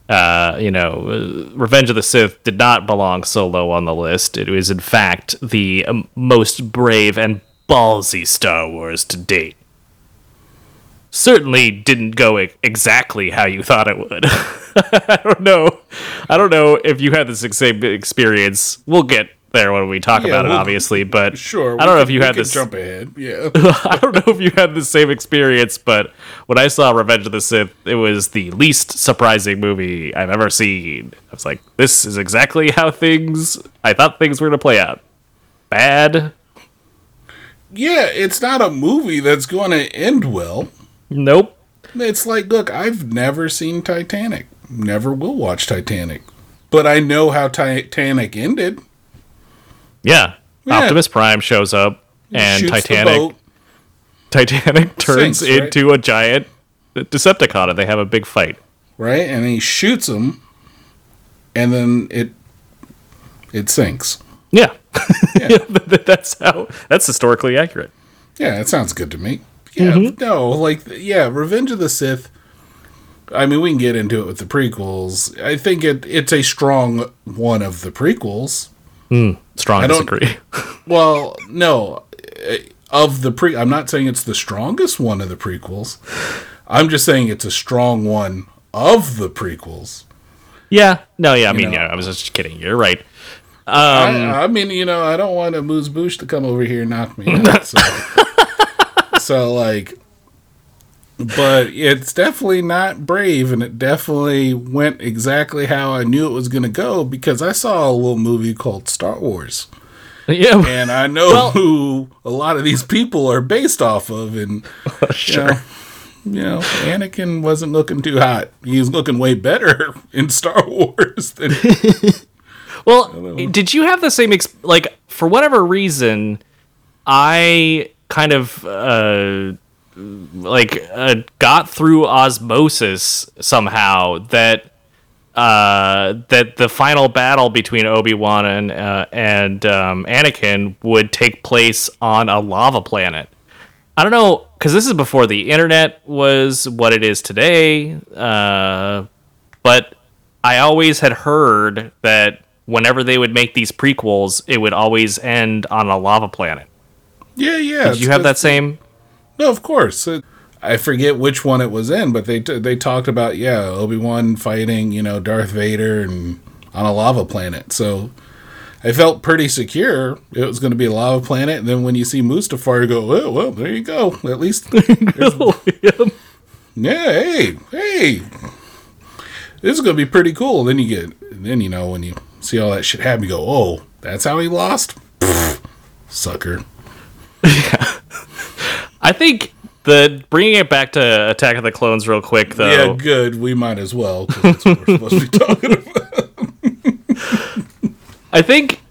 uh, you know, Revenge of the Sith did not belong so low on the list. It was, in fact, the um, most brave and ballsy Star Wars to date. Certainly didn't go exactly how you thought it would. I don't know. I don't know if you had the same experience. We'll get there when we talk Yeah, about it, we'll- obviously. But Sure. I don't know if you had this. Jump ahead. Yeah. I don't know if you had the same experience, but when I saw Revenge of the Sith, it was the least surprising movie I've ever seen. I was like, this is exactly how things I thought things were going to play out. Bad. yeah. It's not a movie that's going to end well. Nope. It's like, look, I've never seen Titanic. Never will watch Titanic. But I know how Titanic ended. Yeah. Yeah. Optimus Prime shows up and Titanic. Titanic turns Sinks, right? into a giant Decepticon and they have a big fight. right? And he shoots him, and then it it sinks. Yeah. yeah. that's how that's historically accurate. Yeah, that sounds good to me. Yeah, Mm-hmm. no, like yeah, Revenge of the Sith. I mean, we can get into it with the prequels. I think it it's a strong one of the prequels. Strong I don't- disagree. Well, no, eh, of the pre. I'm not saying it's the strongest one of the prequels. I'm just saying it's a strong one of the prequels. yeah. No, yeah, I mean, know. yeah, I was just kidding. You're right. I, I mean, you know, I don't want a moose boosh to come over here and knock me out. So, so like, but it's definitely not brave, and it definitely went exactly how I knew it was going to go because I saw a little movie called Star Wars, Yeah. and I know who a lot of these people are based off of, and oh, you know, you know, Anakin wasn't looking too hot. He was looking way better in Star Wars than Well, did you have the same like for whatever reason I kind of uh like uh, got through osmosis somehow that uh that the final battle between Obi-Wan and uh, and um Anakin would take place on a lava planet. I don't know cuz this is before the internet was what it is today. Uh but I always had heard that whenever they would make these prequels, it would always end on a lava planet. Yeah, yeah. Did you have that same? No, of course. It, I forget which one it was in, but they t- they talked about yeah Obi Wan fighting you know Darth Vader and on a lava planet. So I felt pretty secure it was going to be a lava planet. And then when you see Mustafar, you go, well, well, there you go. At least, there's- yeah. Hey, hey, this is going to be pretty cool. Then you get, then you know when you see all that shit happen, you go, oh, that's how he lost. Pfft, sucker. I think the bringing it back to Attack of the Clones real quick though. Yeah, good. We might as well. 'cause That's what we're supposed to be talking about. I think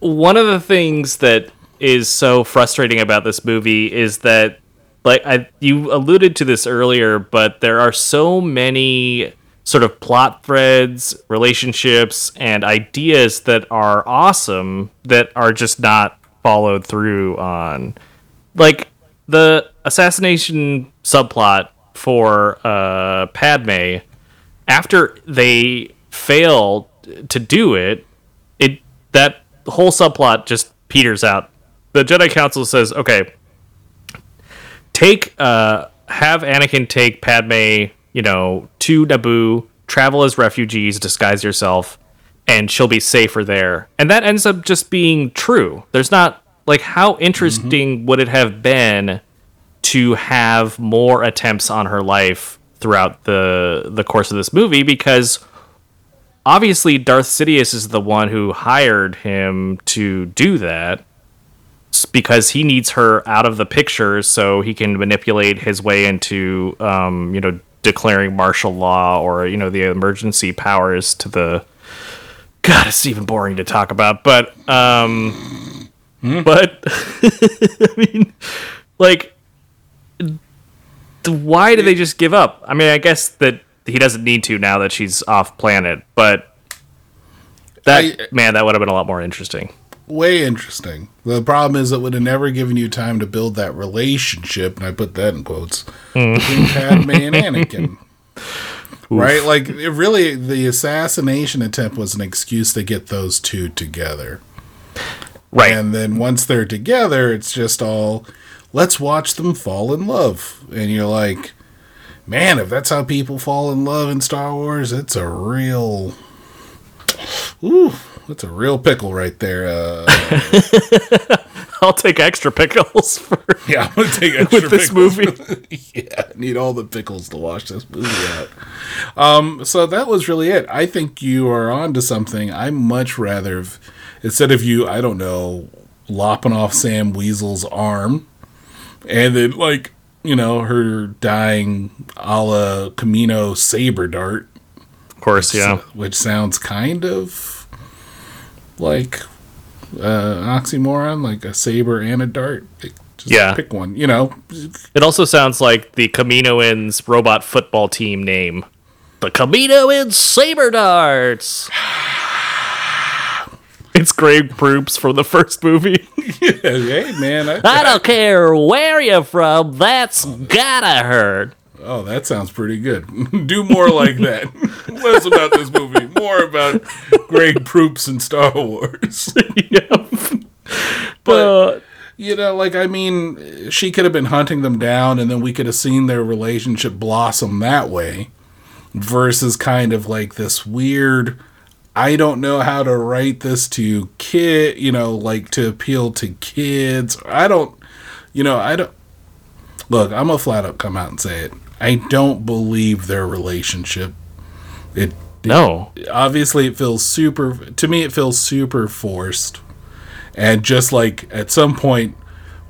one of the things that is so frustrating about this movie is that like I you alluded to this earlier, but there are so many sort of plot threads, relationships, and ideas that are awesome that are just not followed through on. Like the assassination subplot for uh Padme after they fail to do it, it that whole subplot just peters out. The Jedi Council says, "Okay, take uh have Anakin take Padme, you know, to Naboo, travel as refugees, disguise yourself, and she'll be safer there." And that ends up just being true. There's not like how interesting would it have been to have more attempts on her life throughout the the course of this movie because obviously Darth Sidious is the one who hired him to do that because he needs her out of the picture so he can manipulate his way into um, you know declaring martial law or you know the emergency powers to the God, it's even boring to talk about, but um but I mean like why do they just give up? I mean, I guess that he doesn't need to now that she's off planet, but that I- man, that would have been a lot more interesting. Way interesting. The problem is it would have never given you time to build that relationship, and I put that in quotes, between Padme and Anakin. right? Like it really, the assassination attempt was an excuse to get those two together. Right. And then once they're together, it's just all let's watch them fall in love. And you're like, man, if that's how people fall in love in Star Wars, it's a real Ooh, that's a real pickle right there. Uh, I'll take extra pickles for yeah, I'm gonna take extra with this pickles. movie. yeah, need all the pickles to wash this movie out. Um, so that was really it. I think you are on to something. I much rather, have- instead of you, I don't know, lopping off Zam Wesell's arm, and then like you know her dying a la Kamino saber dart, Of course, yeah. which sounds kind of like uh, oxymoron, like a saber and a dart. Just Yeah. pick one. You know, It also sounds like the Kaminoans robot football team name. The Kaminoans Saber Darts. It's Greg Proops from the first movie. hey man, I, I don't care where you're from, that's gotta hurt. Oh, that sounds pretty good. Do more like that. Less about this movie, more about Greg Proops and Star Wars. but Uh, you know, like I mean, she could have been hunting them down, and then we could have seen their relationship blossom that way, versus kind of like this weird. I don't know how to write this to kid, you know, like to appeal to kids. I don't, you know, I don't. Look, I'm gonna flat out come out and say it. I don't believe their relationship. It no. obviously it feels super to me it feels super forced and just like at some point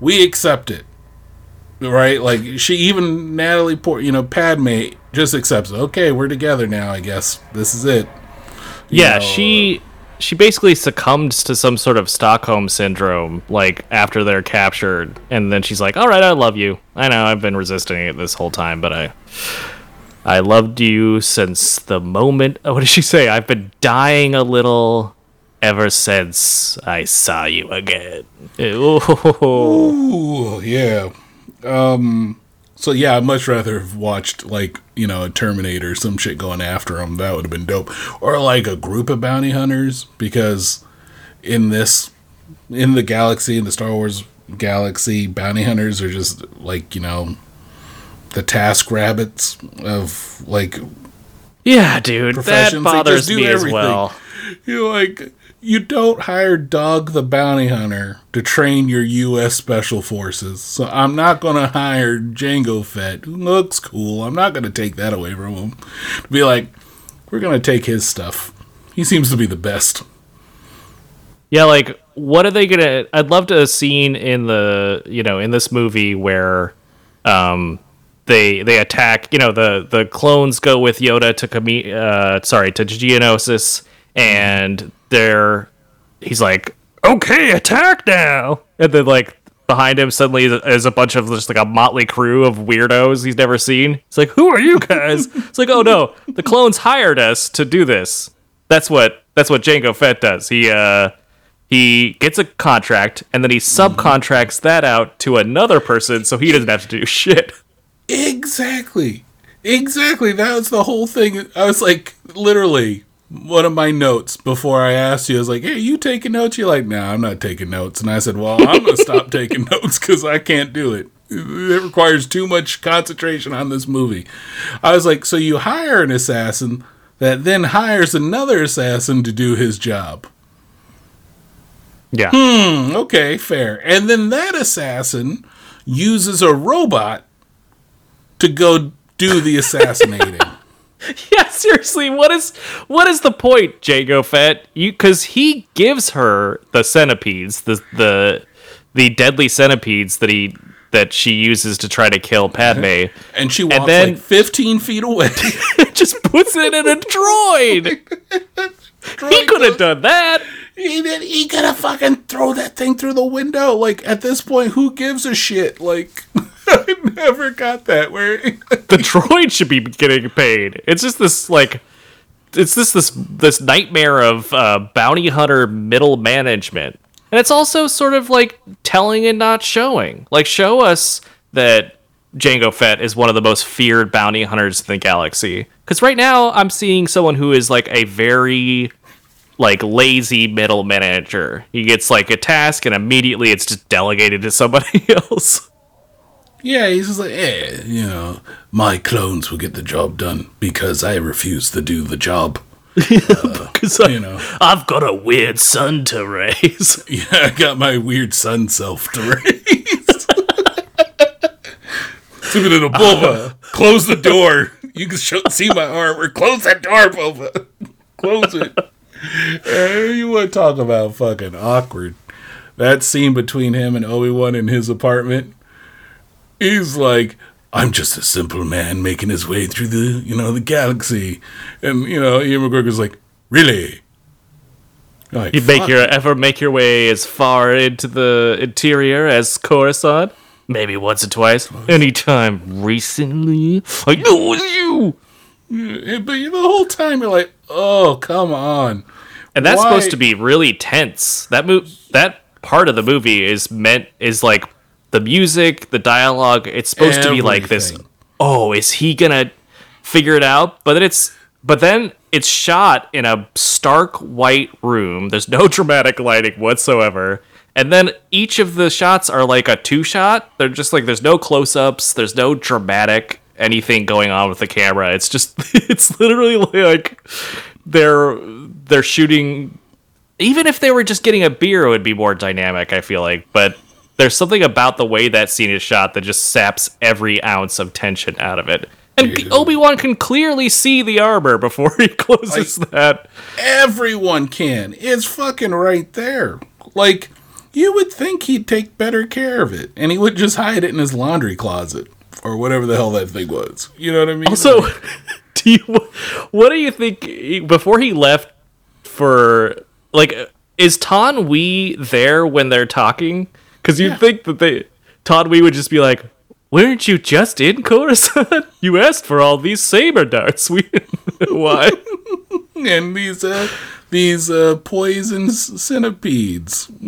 we accept it right like she even natalie port you know padme just accepts it. okay we're together now i guess this is it You Yeah, know, she uh, she basically succumbs to some sort of Stockholm syndrome, like after they're captured, and then she's like, "All right, I love you. I know I've been resisting it this whole time, but I I loved you since the moment. What did she say? I've been dying a little ever since I saw you again. Ooh. Ooh, yeah. Um. So yeah, I'd much rather have watched like you know a Terminator, some shit going after him. That would have been dope, or like a group of bounty hunters because in this, in the galaxy, in the Star Wars galaxy, bounty hunters are just like you know the task rabbits of like Yeah, dude, that bothers me as everything. well. you like you don't hire Dog the bounty hunter to train your U.S. Special Forces. So I'm not gonna hire Jango Fett, looks cool. I'm not gonna take that away from him. Be like, we're gonna take his stuff. He seems to be the best. Yeah, like what are they gonna? I'd love to have seen in the you know in this movie where, um, they they attack. You know the the clones go with Yoda to Kami, uh, sorry to Geonosis, and they're he's like, okay, attack now, and then like behind him suddenly is a bunch of just like a motley crew of weirdos he's never seen. It's like, who are you guys? it's like, oh no, the clones hired us to do this. That's what that's what Jango Fett does. He uh he gets a contract and then he subcontracts that out to another person so he doesn't have to do shit. Exactly. Exactly. That was the whole thing. I was like, literally, one of my notes before I asked you, I was like, hey, you taking notes? You're like, nah, I'm not taking notes. And I said, well, I'm going to stop taking notes because I can't do it. It requires too much concentration on this movie. I was like, so you hire an assassin that then hires another assassin to do his job. Yeah. Hmm. Okay, fair. And then that assassin uses a robot to go do the assassinating. Yeah, seriously, what is what is the point, Jango Fett? You cuz he gives her the centipedes, the the the deadly centipedes that he that she uses to try to kill Padme. and she walks then- like 15 feet away. just puts it in a droid. He could have done that. He did. He could have fucking throw that thing through the window. Like at this point, who gives a shit? Like I never got that. Where the droid should be getting paid. It's just this like it's this this this nightmare of uh, bounty hunter middle management, and it's also sort of like telling and not showing. Like show us that Jango Fett is one of the most feared bounty hunters in the galaxy. Because right now I'm seeing someone who is like a very like lazy middle manager. He gets like a task and immediately it's just delegated to somebody else. Yeah, he's just like, eh, you know, my clones will get the job done because I refuse to do the job. Because You know, I've got a weird son to raise. yeah, I got my weird son self to raise. Super little Boba, close the door. You can show, see my armor. Close that door, Boba. Close it. Eh, you want to talk about fucking awkward? That scene between him and Obi Wan in his apartment. He's like, I'm just a simple man making his way through the, you know, the galaxy, and you know, Ewan McGregor's like, really? Like, You make your ever make your way as far into the interior as Coruscant? Maybe once or twice. Anytime recently? I know it was you. Yeah, But the whole time you're like, oh, come on. And that's Why- supposed to be really tense. That mo- that part of the movie is meant is like the music, the dialogue. It's supposed to be like this. Oh, is he gonna figure it out? But then it's but then it's shot in a stark white room. There's no dramatic lighting whatsoever. And then each of the shots are like a two shot. They're just like there's no close ups. There's no dramatic anything going on with the camera. It's just it's literally like they're they're shooting even if they were just getting a beer it would be more dynamic i feel like but there's something about the way that scene is shot that just saps every ounce of tension out of it and obi-wan can clearly see the armor before he closes that Everyone can. It's fucking right there. Like, you would think he'd take better care of it, and he would just hide it in his laundry closet or whatever the hell that thing was. You know what I mean? also do you what do you think before he left for like is Taun We there when they're talking? Because you'd Yeah. think that they Taun We would just be like, "Weren't you just in Coruscant? you asked for all these saber darts. We why?" and these uh, these uh, poison centipedes.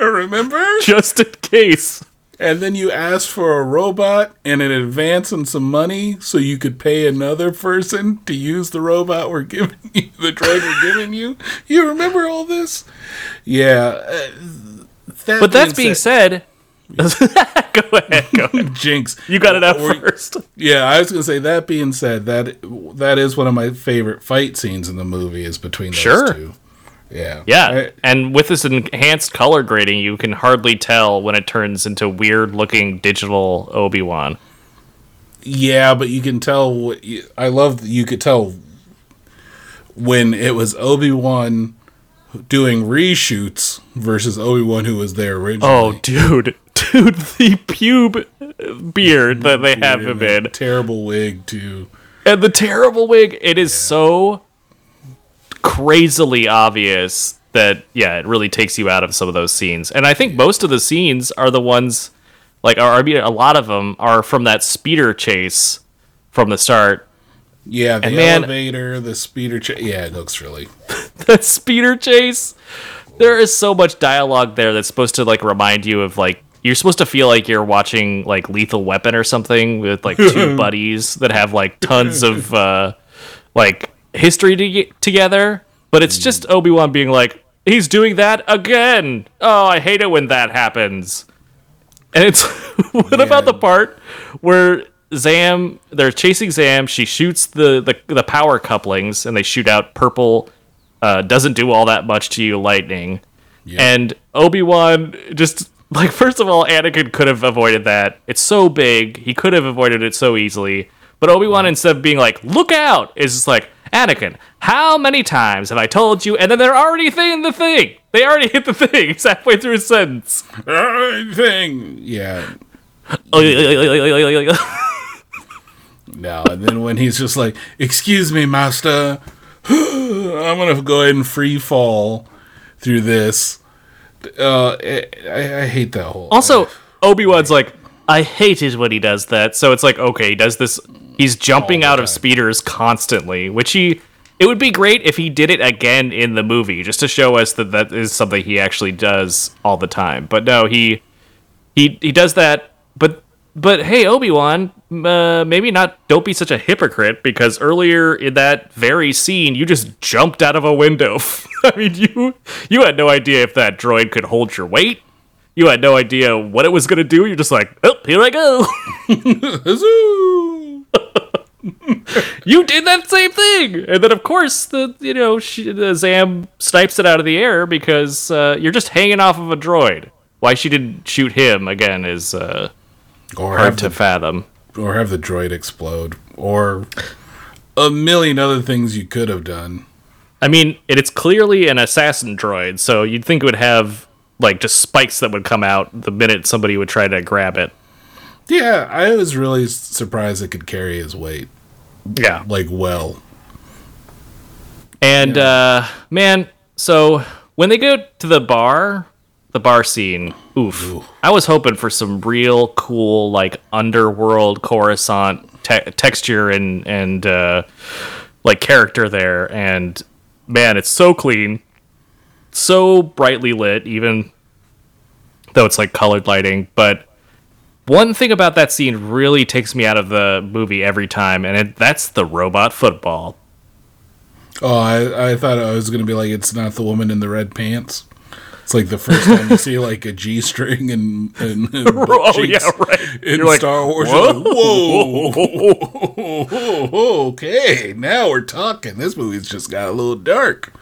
Remember? just in case. And then you asked for a robot and an advance and some money so you could pay another person to use the robot we're giving you, the droid we're giving you. You remember all this? Yeah. Uh, that But that's being said. go ahead, go ahead. Jinx. You got it out Or- first. Yeah, I was gonna say. That being said, that that is one of my favorite fight scenes in the movie. Is between those Sure. two. Yeah. Yeah, I- and with this enhanced color grading, you can hardly tell when it turns into weird-looking digital Obi Wan. Yeah, but you can tell. What you, I love. that You could tell when it was Obi Wan doing reshoots versus Obi Wan who was there originally. Oh, dude, dude, the pube beard that they have him in, terrible wig too. and the terrible wig. It is so crazily obvious that yeah, it really takes you out of some of those scenes. And I think most of the scenes are the ones, like, or I mean, a lot of them are from that speeder chase from the start. Yeah, the And man- elevator, the speeder. chase. yeah, it looks really. that speeder chase. There is so much dialogue there that's supposed to like remind you of like you're supposed to feel like you're watching like Lethal Weapon or something with like two buddies that have like tons of uh like history to- together, but it's just Obi-Wan being like he's doing that again. Oh, I hate it when that happens. And it's what about the part where Zam they're chasing Zam, she shoots the the, the power couplings and they shoot out purple uh, doesn't do all that much to you lightning. And Obi-Wan just like first of all Anakin could have avoided that. It's so big. He could have avoided it so easily. But Obi-Wan instead of being like, "Look out," is just like, "Anakin, how many times have I told you?" And then they're already hitting the thing. They already hit the thing. It's halfway through his sentence. thing. Oh, yeah. yeah, No, and then when he's just like, "Excuse me, master, I'm gonna go ahead and free fall through this." Uh, I, I hate that whole. Also, Obi Wan's like, I hate it when he does that. So it's like, okay, he does this. He's jumping the out of speeders constantly, which he. It would be great if he did it again in the movie, just to show us that that is something he actually does all the time. But no, he he he does that. But but hey, Obi Wan, uh, maybe not. Don't be such a hypocrite because earlier in that very scene, you just jumped out of a window. I mean, you you had no idea if that droid could hold your weight. You had no idea what it was gonna do. You're just like, oh, here I go. you did that same thing, and then of course the you know she, the Zam snipes it out of the air because uh, you're just hanging off of a droid. Why she didn't shoot him again is uh, Or hard to fathom. Or have the droid explode. Or a million other things you could have done. I mean, it, it's clearly an assassin droid, so you'd think it would have like just spikes that would come out the minute somebody would try to grab it. Yeah, I was really surprised it could carry his weight. Yeah. Like, well. And uh man, so when they go to the bar, the bar scene, oof. I was hoping for some real cool like underworld Coruscant te- texture and and uh like character there and man, it's so clean. So brightly lit even though it's like colored lighting, but one thing about that scene really takes me out of the movie every time and it, that's the robot football. Oh, I, I thought I was going to be like, it's not the woman in the red pants. It's like the first time you see like a G string and, and, and Oh, yeah, right. in You're like, Star Wars. You're like, whoa, okay, now we're talking. This movie's just got a little dark.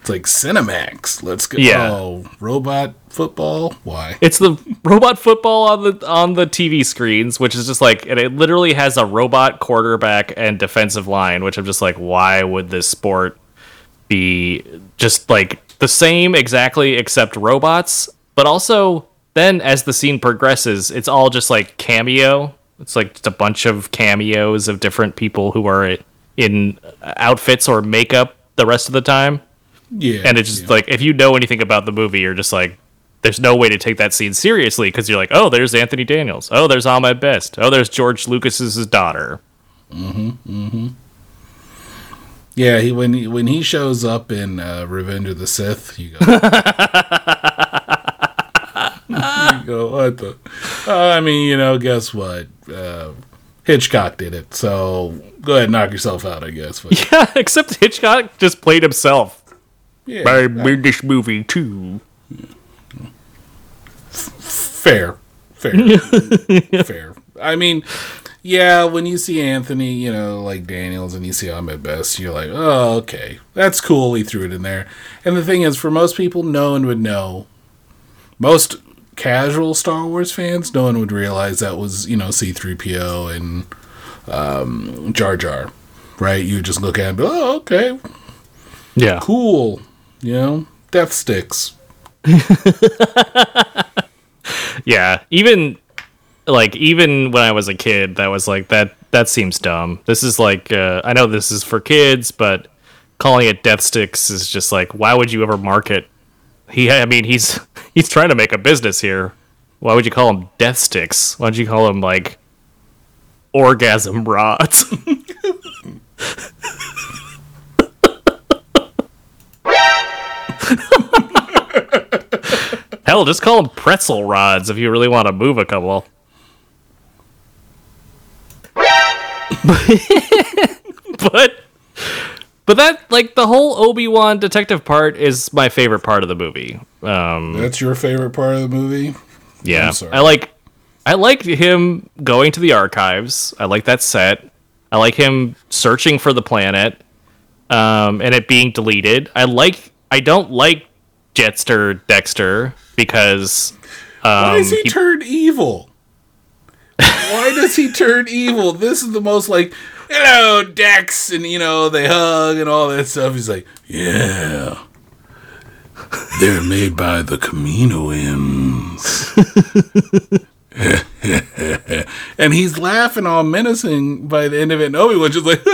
It's like Cinemax. Let's go. Yeah. Oh, robot football. Why? It's the robot football on the on the TV screens, which is just like and it literally has a robot quarterback and defensive line, which I'm just like, why would this sport be just like the same exactly except robots? But also then as the scene progresses, it's all just like cameo. It's like just a bunch of cameos of different people who are in uh, outfits or makeup the rest of the time. Yeah. And it's just yeah. like if you know anything about the movie, you're just like, there's no way to take that scene seriously because you're like, oh, there's Anthony Daniels. Oh, there's Ahmed Best. Oh, there's George Lucas's daughter. Mm-hmm, mm-hmm. Yeah, he when he, when he shows up in uh, Revenge of the Sith, you go. you go what the? Uh, I mean, you know, guess what? Uh, Hitchcock did it, so go ahead, and knock yourself out, I guess. But, Yeah, except Hitchcock just played himself. yeah, I made this movie too. fair, fair, fair. I mean, yeah, when you see Anthony, you know, like Daniels, and you see Ahmed Best, you're like, oh, okay, that's cool. He threw it in there. And the thing is, for most people, no one would know. Most casual Star Wars fans, no one would realize that was, you know, C3PO and um, Jar Jar, right? You just look at it and be, oh, okay, Yeah. cool. You know, death sticks. Yeah. Even like even when I was a kid, that was like that that seems dumb. This is like uh, I know this is for kids, but calling it death sticks is just like why would you ever market he I mean he's he's trying to make a business here. Why would you call them death sticks? Why don't you call them like orgasm rods? Hell, just call them pretzel rods if you really want to move a couple. but but that like the whole Obi-Wan detective part is my favorite part of the movie. Um That's your favorite part of the movie? yeah. I like I like him going to the archives. I like that set. I like him searching for the planet um and it being deleted. I like I don't like Jettster Dexter because um, Why is he, he- turn evil? Why does he turn evil? This is the most like, hello, Dex, and you know, they hug and all that stuff. He's like, yeah. They're made by the Kaminoans. and he's laughing all menacing by the end of it. And Obi-Wan's just like,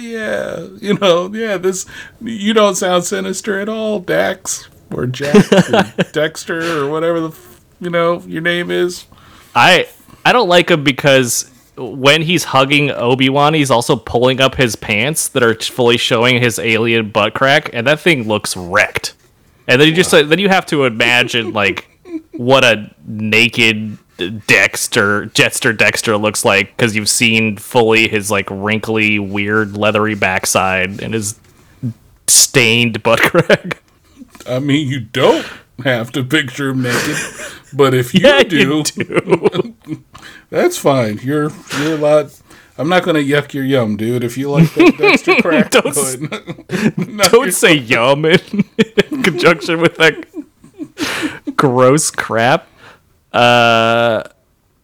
yeah, you know, yeah, this, you don't sound sinister at all, Dax, or Jack, or Dexter, or whatever the, f- you know, your name is. I I don't like him because when he's hugging Obi Wan, he's also pulling up his pants that are fully showing his alien butt crack, and that thing looks wrecked. And then you just then you have to imagine like what a naked Dexter, Jettster Dexter looks like because you've seen fully his like wrinkly, weird, leathery backside and his stained butt crack. I mean, you don't have to picture him naked, but if you Yeah, do, you do. that's fine. You're you're a lot. I'm not gonna yuck your yum, dude. If you like that Dexter crack, Don't go s- ahead. No, Don't say yum in, in conjunction with that gross crap. Uh,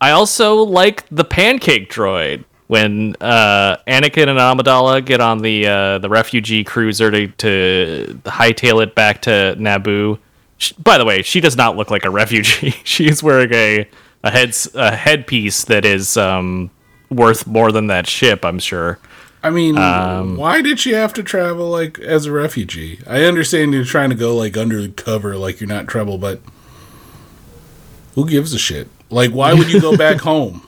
I also like the pancake droid when uh, Anakin and Amidala get on the uh, the refugee cruiser to, to hightail it back to Naboo. Sh by the way, she does not look like a refugee. she is wearing a a head a headpiece that is um, worth more than that ship. I'm sure. I mean, Um, why did she have to travel like as a refugee? I understand you're trying to go like undercover, like you're not in trouble, but who gives a shit? Like, why would you go back home?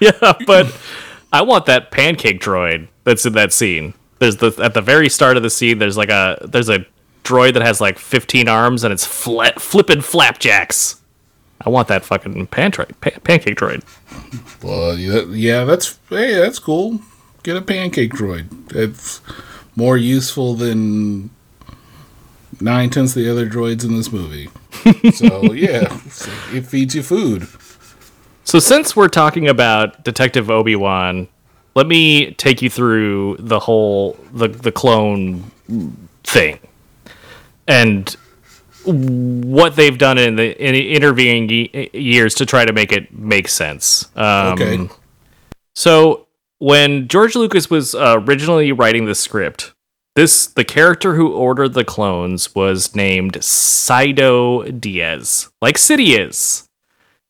Yeah, but I want that pancake droid that's in that scene. There's the at the very start of the scene. There's like a there's a droid that has like 15 arms and it's fla- flipping flapjacks. I want that fucking pan pa- pancake droid. Well, yeah, yeah, that's hey, that's cool. Get a pancake droid. It's more useful than nine tenths of the other droids in this movie. so yeah, it feeds you food. So since we're talking about Detective Obi Wan, let me take you through the whole the the clone thing and what they've done in the in the intervening ye- years to try to make it make sense. Um, Okay. So when George Lucas was uh, originally writing the script, this the character who ordered the clones was named Sido Dyas, like Sidious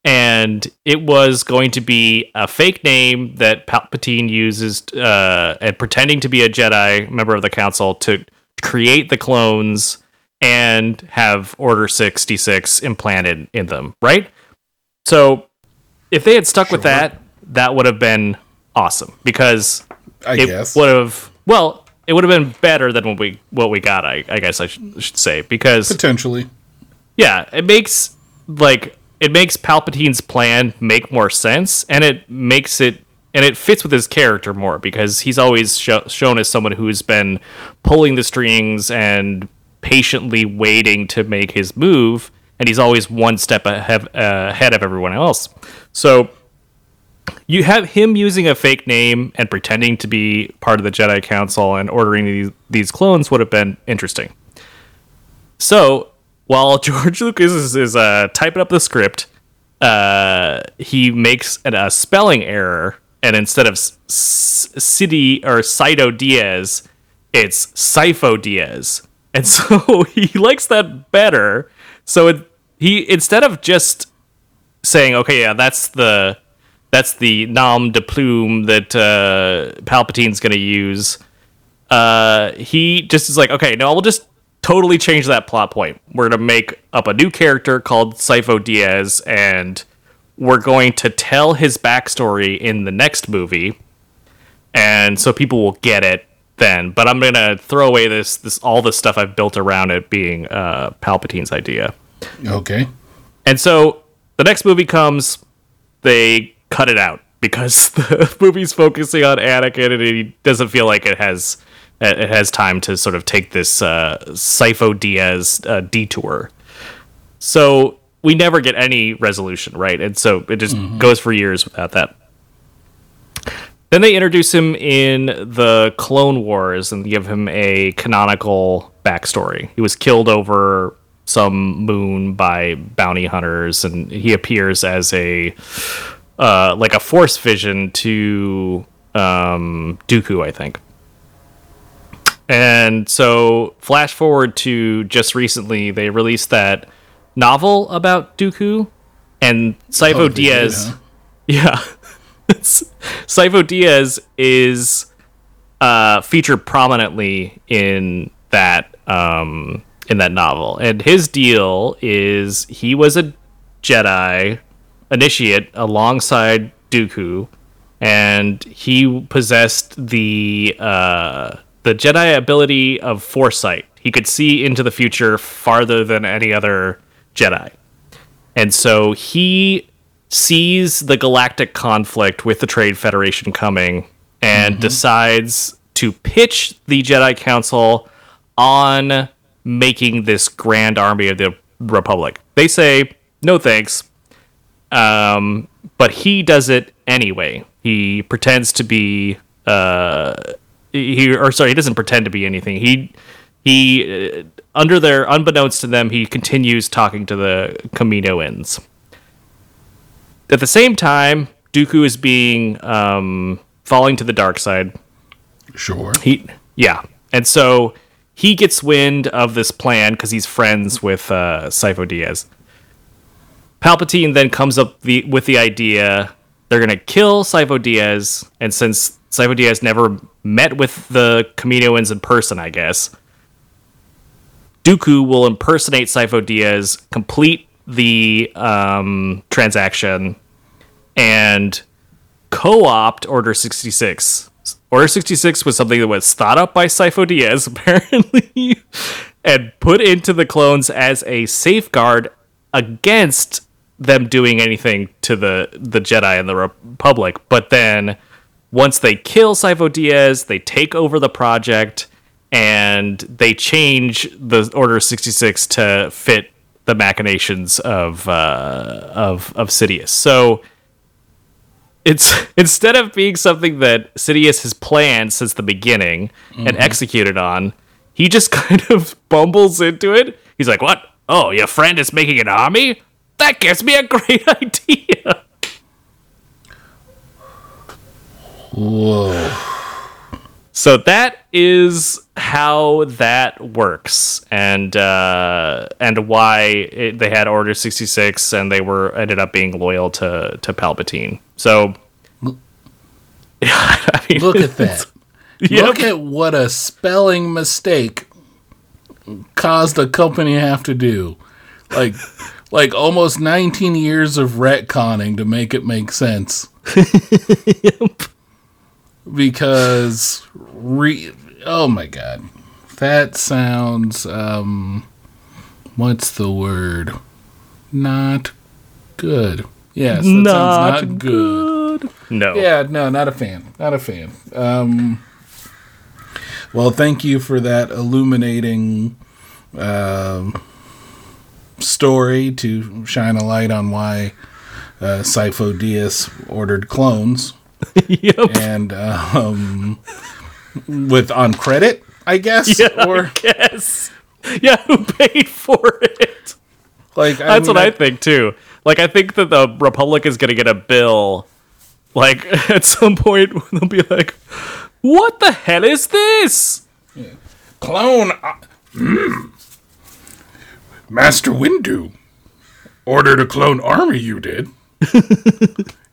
and it was going to be a fake name that Palpatine uses, uh, and pretending to be a Jedi member of the Council to create the clones and have Order sixty six implanted in them. Right. So, if they had stuck with that, that would have been awesome because I it guess. would have. Well, it would have been better than what we what we got. I, I guess I should, should say because Potentially. yeah, it makes like it makes Palpatine's plan make more sense, and it makes it and it fits with his character more because he's always sho- shown as someone who's been pulling the strings and patiently waiting to make his move, and he's always one step ahead, uh, ahead of everyone else. So you have him using a fake name and pretending to be part of the Jedi Council and ordering these, clones would have been interesting. So while George Lucas is, is uh, typing up the script, uh, he makes an, a spelling error, and instead of City or Sido Dyas, it's Sifo Dyas, and so he likes that better. So it, he instead of just saying, "Okay, yeah, that's the that's the nom de plume that uh, Palpatine's going to use," uh, he just is like, okay, no, we'll just totally change that plot point. We're gonna make up a new character called Sifo Dyas, and we're going to tell his backstory in the next movie, and so people will get it then. But I'm gonna throw away this this all the stuff I've built around it being uh, Palpatine's idea. Okay. And so the next movie comes, they cut it out because the movie's focusing on Anakin and he doesn't feel like it has it has time to sort of take this uh, Sifo Dyas uh, detour. So we never get any resolution, right? And so it just goes for years without that. Then they introduce him in the Clone Wars and give him a canonical backstory. He was killed over some moon by bounty hunters, and he appears as a uh, like a force vision to um, Dooku, I think. And so, flash forward to just recently, they released that novel about Dooku, and Sifo Oh, they did, Dyas. huh? Yeah. Sifo Dyas is uh, featured prominently in that um, in that novel, and his deal is he was a Jedi initiate alongside Dooku, and he possessed the uh, the Jedi ability of foresight. He could see into the future farther than any other Jedi. And so he sees the galactic conflict with the Trade Federation coming and decides to pitch the Jedi Council on making this grand army of the Republic. They say, no thanks. Um, but he does it anyway. He pretends to be uh, he or sorry, he doesn't pretend to be anything. He he uh, under their unbeknownst to them, he continues talking to the Kaminoans. At the same time, Dooku is being um, falling to the dark side. Sure. He yeah, and so he gets wind of this plan because he's friends with uh, Sifo Dyas. Palpatine then comes up the, with the idea they're gonna kill Sifo Dyas, and since Sifo Dyas never met with the Kaminoans in person, I guess Dooku will impersonate Sifo Dyas, complete the um, transaction, and co-opt Order 66. Order 66 was something that was thought up by Sifo Dyas, apparently, and put into the clones as a safeguard against them doing anything to the, the Jedi and the Republic. But then, once they kill Sifo Dyas, they take over the project, and they change the Order 66 to fit the machinations of uh, of of Sidious. So it's instead of being something that Sidious has planned since the beginning and mm-hmm. executed on, he just kind of bumbles into it. He's like, "What? Oh, your friend is making an army? That gives me a great idea." Whoa. So that is how that works, and uh, and why it, they had Order sixty six, and they were ended up being loyal to to Palpatine. So, I mean, Look at that. Yep. Look at what a spelling mistake caused a company to have to do. Like like almost 19 years of retconning to make it make sense. Because re- oh my god. That sounds um what's the word? Not good. Yes, that not, sounds not good. good. No. Yeah, no, not a fan. Not a fan. Um, well, thank you for that illuminating um, story to shine a light on why uh, Sifo Dyas ordered clones yep. and um, with on credit, I guess. Yeah, Or Yes. Yeah, who paid for it? like I That's mean, what I think too. Like I think that the Republic is gonna get a bill. Like at some point they'll be like, "What the hell is this?" clone. Uh, mm. Master Windu ordered a clone army. You did.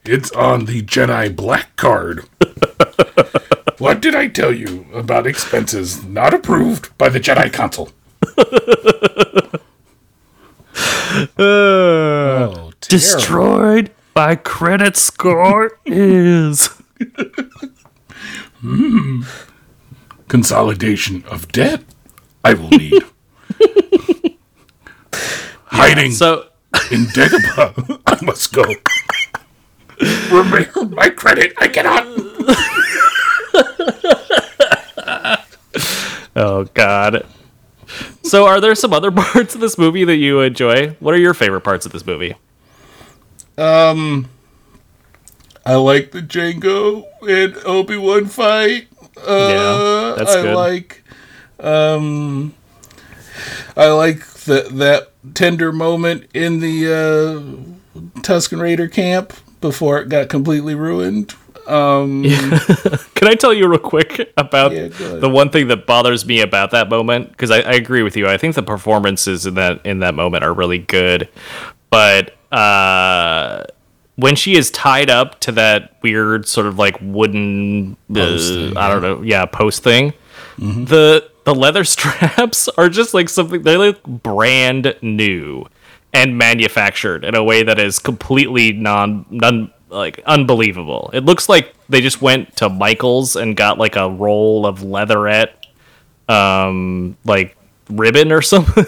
It's on the Jedi Black Card. what did I tell you about expenses not approved by the Jedi Council? oh. Destroyed by credit score is. Hmm. consolidation of debt. I will need. Hiding So in Dagobah. I must go. Remember my credit. I cannot. Oh God. So are there some other parts of this movie that you enjoy? What are your favorite parts of this movie? Um, I like the Jango and Obi Wan fight. Uh, Yeah, that's I good. like. Um, I like that that tender moment in the uh, Tusken Raider camp before it got completely ruined. Um, Can I tell you real quick about Yeah, the one thing that bothers me about that moment? Because I, I agree with you. I think the performances in that in that moment are really good, but uh, when she is tied up to that weird sort of like wooden, uh, Post thing, I don't know, yeah, post thing, the the leather straps are just like something they look brand new and manufactured in a way that is completely non non like unbelievable. It looks like they just went to Michaels and got like a roll of leatherette um like ribbon or something.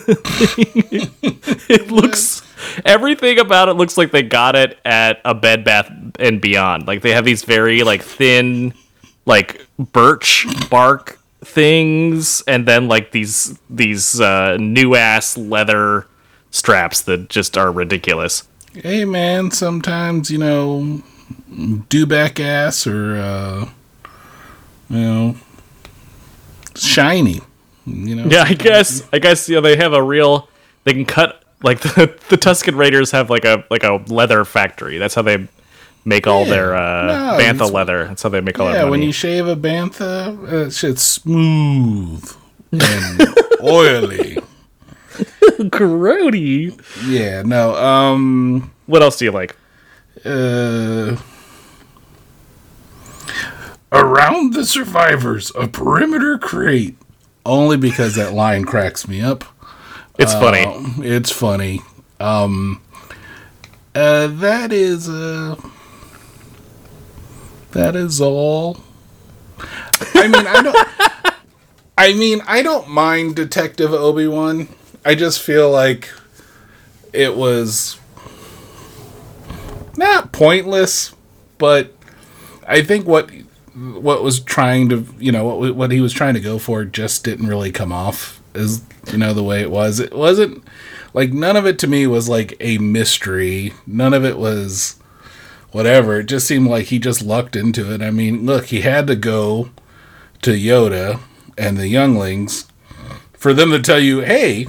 it looks everything about it looks like they got it at a Bed Bath and Beyond. Like they have these very like thin, like birch bark things, and then like these these uh, new ass leather straps that just are ridiculous. Hey man, sometimes you know, do back ass or uh, you know, shiny. You know. Yeah, I guess I guess you know they have a real they can cut like the the Tusken Raiders have like a like a leather factory. That's how they make all their uh, No, bantha leather. That's how they make all Yeah, their money. when you shave a bantha, uh, shit's smooth and oily. Grody. Yeah, no. Um. What else do you like? Uh. Around the survivors, a perimeter crate. Only because that line cracks me up. It's funny. Um, it's funny. Um, uh, that is uh, that is all. I mean, I don't. I mean, I don't mind Detective Obi Wan. I just feel like it was not pointless, but I think what what was trying to you know what what he was trying to go for just didn't really come off as you know the way it was. It wasn't like none of it to me was like a mystery. None of it was whatever. It just seemed like he just lucked into it. I mean, look, he had to go to Yoda and the younglings for them to tell you, "Hey,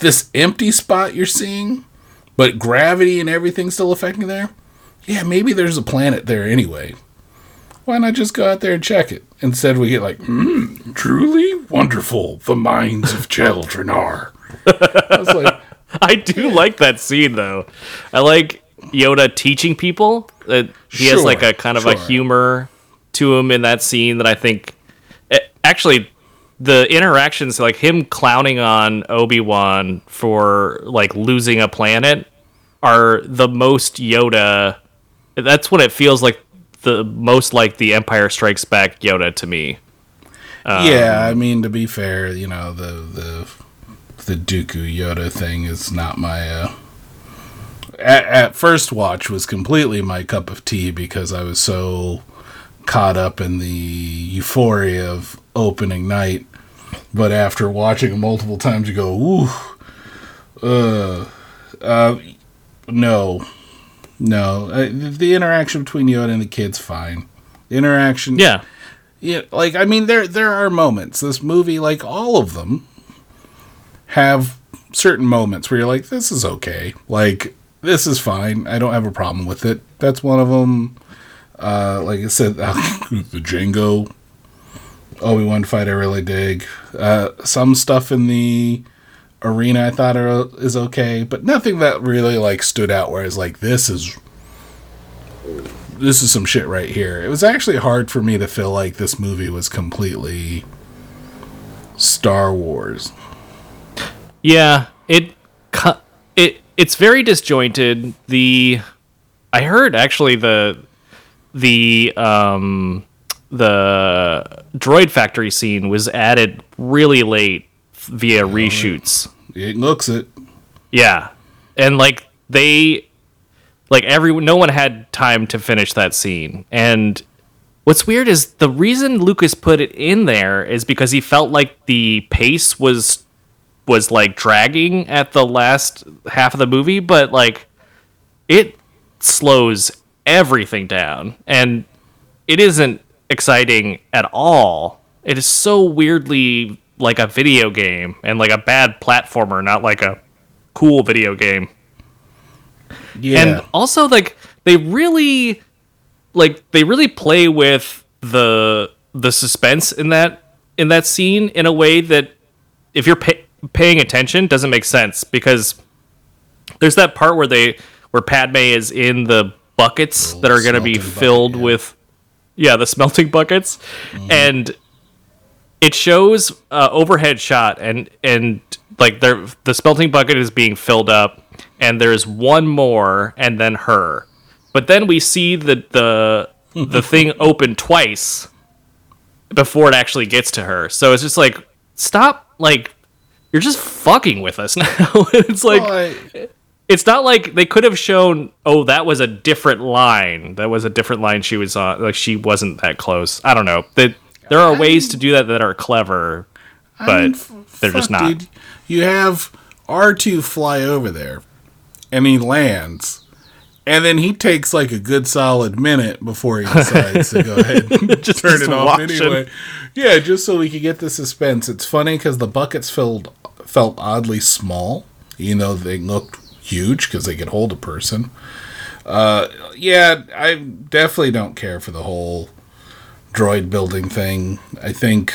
this empty spot you're seeing, but gravity and everything's still affecting there. Yeah, maybe there's a planet there anyway. Why not just go out there and check it? Instead, we get like, hmm, truly wonderful. The minds of children are. I was like, I do like that scene though. I like Yoda teaching people. That he has like a kind of a humor to him in that scene that I think eh, actually the interactions like him clowning on Obi-Wan for like losing a planet are the most Yoda that's what it feels like the most like the Empire Strikes Back Yoda to me. yeah. I mean, to be fair, you know the the the Dooku Yoda thing is not my. Uh, at, at first watch was completely my cup of tea because I was so caught up in the euphoria of opening night. But after watching it multiple times, you go, ooh, uh, uh, no, no. Uh, the interaction between Yoda and the kids fine. The interaction, Yeah. yeah, like I mean, there there are moments. This movie, like all of them, have certain moments where you're like, this is okay. Like this is fine. I don't have a problem with it. That's one of them. Uh, like I said, the Jango Obi Wan fight I really dig. Uh, some stuff in the arena I thought are, is okay, but nothing that really like stood out. Whereas like, this is this is some shit right here. It was actually hard for me to feel like this movie was completely Star Wars. Yeah, it it it's very disjointed. The I heard actually the the um the droid factory scene was added really late via reshoots. It looks it. Yeah. And like they like everyone no one had time to finish that scene. And what's weird is the reason Lucas put it in there is because he felt like the pace was was like dragging at the last half of the movie, but like it slows everything down and it isn't exciting at all. It is so weirdly like a video game and like a bad platformer, not like a cool video game. Yeah. And also like they really like they really play with the the suspense in that in that scene in a way that if you're pay- paying attention doesn't make sense because there's that part where they where Padme is in the buckets that are oh, going to be bucket, filled yeah. with yeah, the smelting buckets. And it shows uh, overhead shot and and like there the smelting bucket is being filled up and there's one more and then her. But then we see the the the thing open twice before it actually gets to her. So it's just like stop like you're just fucking with us now. It's like Well, I- it's not like they could have shown oh that was a different line that was a different line she was on like she wasn't that close i don't know that there are ways to do that that are clever but I mean, they're just not dude. You have R2 fly over there, and he lands, and then he takes like a good solid minute before he decides to go ahead and Just- turn just it off anyway. Yeah, just so we could get the suspense. It's funny because the buckets filled felt oddly small, even though they looked huge because they could hold a person. Uh, yeah, I definitely don't care for the whole droid building thing. I think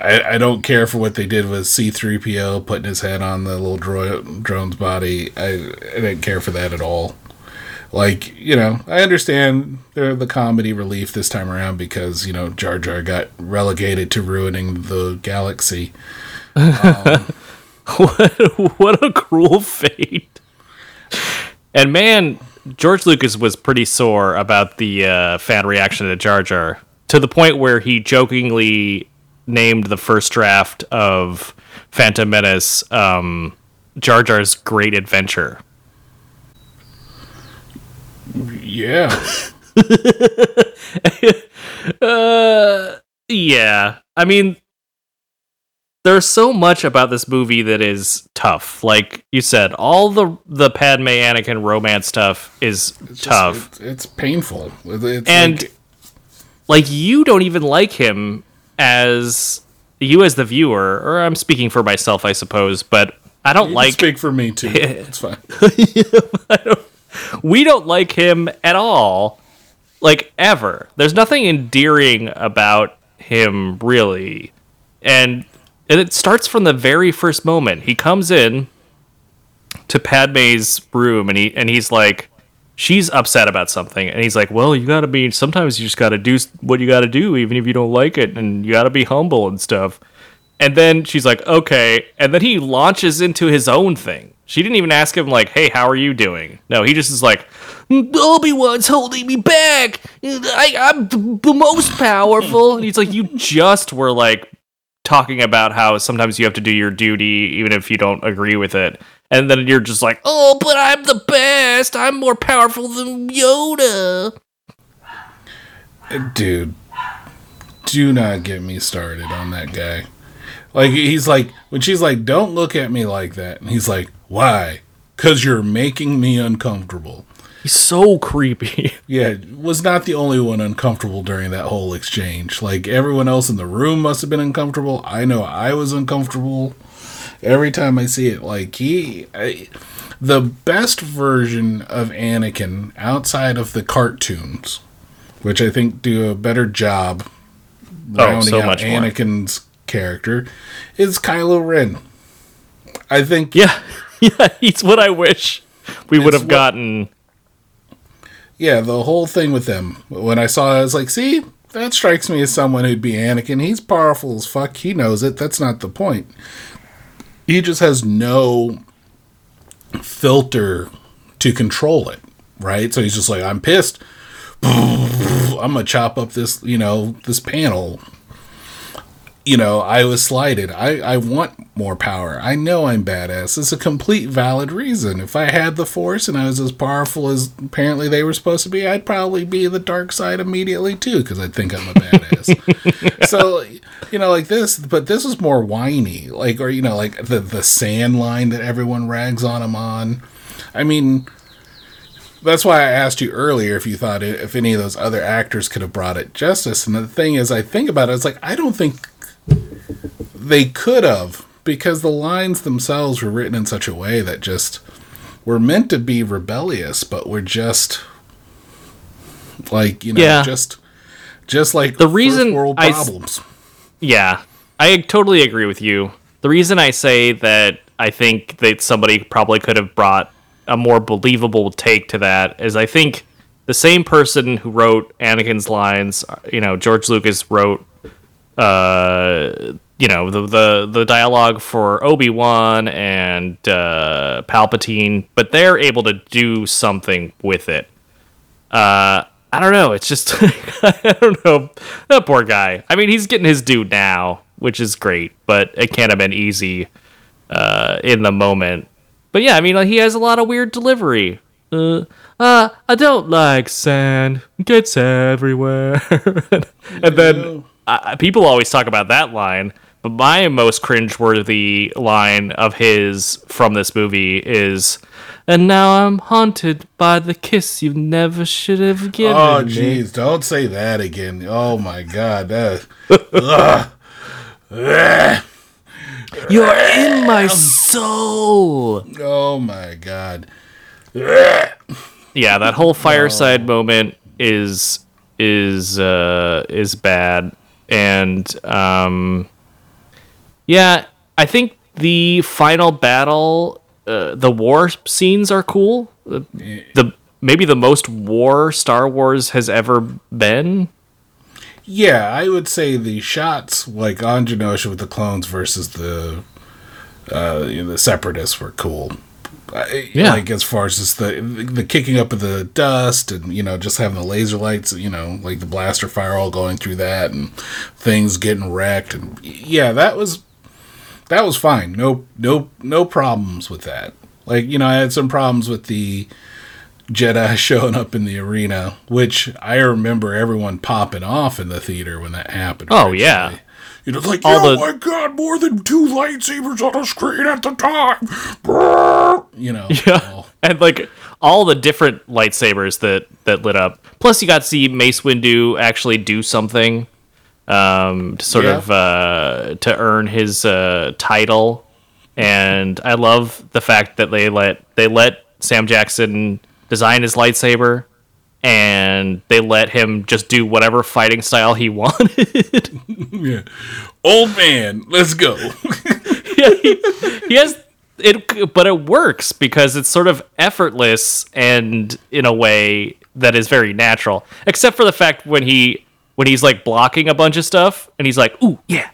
I, I don't care for what they did with C3PO putting his head on the little droid, drone's body. I, I didn't care for that at all. Like, you know, I understand the, the comedy relief this time around because, you know, Jar Jar got relegated to ruining the galaxy. what, what a cruel fate and man george lucas was pretty sore about the uh, fan reaction to jar jar to the point where he jokingly named the first draft of phantom menace um, jar jar's great adventure Yeah. uh, Yeah. I mean, there's so much about this movie that is tough. Like you said, all the the Padme Anakin romance stuff is It's just- tough. It's, painful. It's and like- like you don't even like him as you as the viewer, or I'm speaking for myself, I suppose, but I don't you like speak for me too. It's fine. we don't like him at all like ever there's nothing endearing about him really and and it starts from the very first moment he comes in to padme's room and he and he's like she's upset about something and he's like well you gotta be sometimes you just gotta do what you gotta do even if you don't like it and you gotta be humble and stuff and then she's like, okay. And then he launches into his own thing. She didn't even ask him, like, hey, how are you doing? No, he just is like, Obi Wan's holding me back. I, I'm the, the most powerful. And he's like, you just were like talking about how sometimes you have to do your duty even if you don't agree with it. And then you're just like, oh, but I'm the best. I'm more powerful than Yoda. dude do not get me started on that guy like he's like when she's like don't look at me like that and he's like why because you're making me uncomfortable He's so creepy. yeah was not the only one uncomfortable during that whole exchange like everyone else in the room must have been uncomfortable i know i was uncomfortable every time i see it like he I, the best version of anakin outside of the cartoons which i think do a better job Oh, rounding so out much more. Anakin's character is Kylo Ren. I think Yeah, yeah, he's what I wish we would It's have what- gotten. Yeah, the whole thing with them. When I saw it, I was like, see, that strikes me as someone who'd be Anakin. He's powerful as fuck. He knows it. That's not the point. He just has no filter to control it, right? So he's just like, I'm pissed. I'm gonna chop up this, you know, this panel. You know, I was slighted. I, I want more power. I know I'm badass. It's a complete valid reason. If I had the force and I was as powerful as apparently they were supposed to be, I'd probably be the dark side immediately too, because I think I'm a badass. so, you know, like this, but this was more whiny. Like, or, you know, like the, the sand line that everyone rags on him on. I mean, that's why I asked you earlier if you thought it, if any of those other actors could have brought it justice. And the thing is, I think about it, it's like I don't think they could have because the lines themselves were written in such a way that just were meant to be rebellious, but were just like you know, Yeah. just just like The reason world I problems. Yeah, I totally agree with you. The reason I say that I think that somebody probably could have brought a more believable take to that is I think the same person who wrote Anakin's lines, you know, George Lucas wrote uh you know the the the dialogue for Obi-Wan and uh Palpatine, but they're able to do something with it. Uh I don't know, it's just I don't know. That poor guy. I mean, he's getting his due now, which is great, but it can't have been easy uh in the moment. but yeah, I mean, like, he has a lot of weird delivery. Uh, uh, I don't like sand. Gets everywhere. and then uh, people always talk about that line, but my most cringeworthy line of his from this movie is, "And now I'm haunted by the kiss you never should have given Oh, jeez, don't say that again. Oh my God, that. Ugh. Ugh. You're in my soul. Oh my God. yeah that whole fireside moment is is uh is bad and um yeah i think the final battle uh, the war scenes are cool Uh, the maybe the most war star wars has ever been Yeah, I would say the shots like on Geonosis with the clones versus the uh, you know, the separatists were cool. Yeah. like as far as just the the kicking up of the dust and you know just having the laser lights, you know, like the blaster fire all going through that and things getting wrecked and yeah, that was that was fine. No no no problems with that. Like you know, I had some problems with the Jedi showing up in the arena, which I remember everyone popping off in the theater when that happened. Oh, originally. yeah. You know, it's like, All oh the- my god, more than two lightsabers on a screen at the time. Brrr. You know, Yeah, and like all the different lightsabers that that lit up. Plus, you got to see Mace Windu actually do something, um, to sort Yeah. of uh, to earn his uh, title. And I love the fact that they let they let Sam Jackson design his lightsaber, and they let him just do whatever fighting style he wanted. yeah. Old man, let's go. yeah, he, he has it, but it works because it's sort of effortless and in a way that is very natural. Except for the fact when he when he's like blocking a bunch of stuff and he's like, "Ooh, yeah,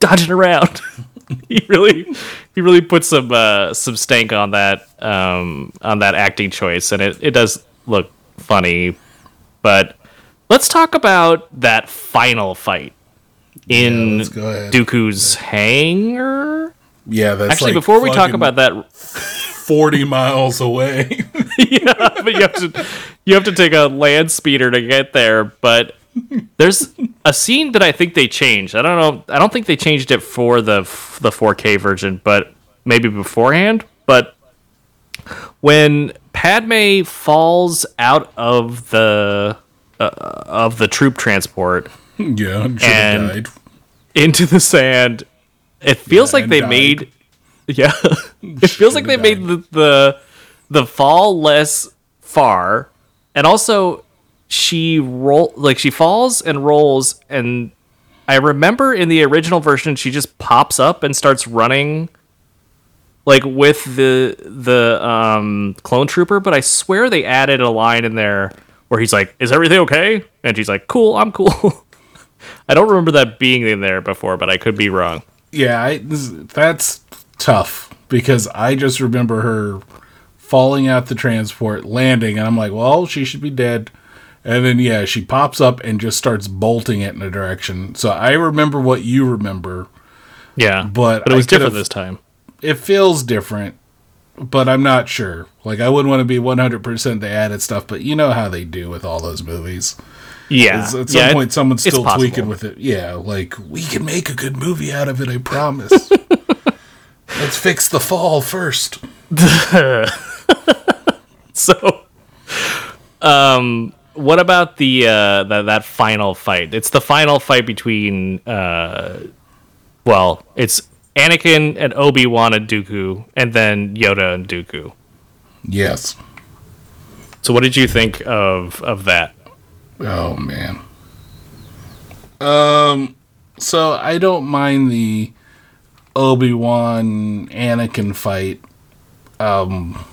dodging around." he really he really puts some uh, some stank on that um, on that acting choice, and it it does look funny. But let's talk about that final fight in go. Dooku's hangar. Yeah, that's Actually, like before we talk about that, forty miles away. yeah, but you have to you have to take a land speeder to get there. But there's a scene that I think they changed. I don't know. I don't think they changed it for the the 4K version, but maybe beforehand. But when Padme falls out of the uh, of the troop transport yeah, And- died. into the sand, it feels Yeah, like they died. made yeah, it feels like they Should've made the, the the fall less far, and also she roll like she falls and rolls, and I remember in the original version she just pops up and starts running. Like with the the um, clone trooper, but I swear they added a line in there where he's like, "Is everything okay?" And she's like, "Cool, I'm cool." I don't remember that being in there before, but I could be wrong. Yeah, I, this, that's tough because I just remember her falling out the transport, landing, and I'm like, well, she should be dead. And then yeah, she pops up and just starts bolting it in a direction. So I remember what you remember. Yeah, But but it was different this time. It feels different, but I'm not sure. Like I wouldn't want to be 100% they added stuff, but you know how they do with all those movies. Yeah, It's- At some yeah, it- point, someone's still tweaking with it. Yeah, like we can make a good movie out of it. I promise. Let's fix the fall first. So, um, what about the uh that that final fight? It's the final fight between uh, well, it's Anakin and Obi Wan and Dooku, and then Yoda and Dooku. Yes. So, what did you think of of that? Oh man. Um. So I don't mind the Obi Wan Anakin fight. Um.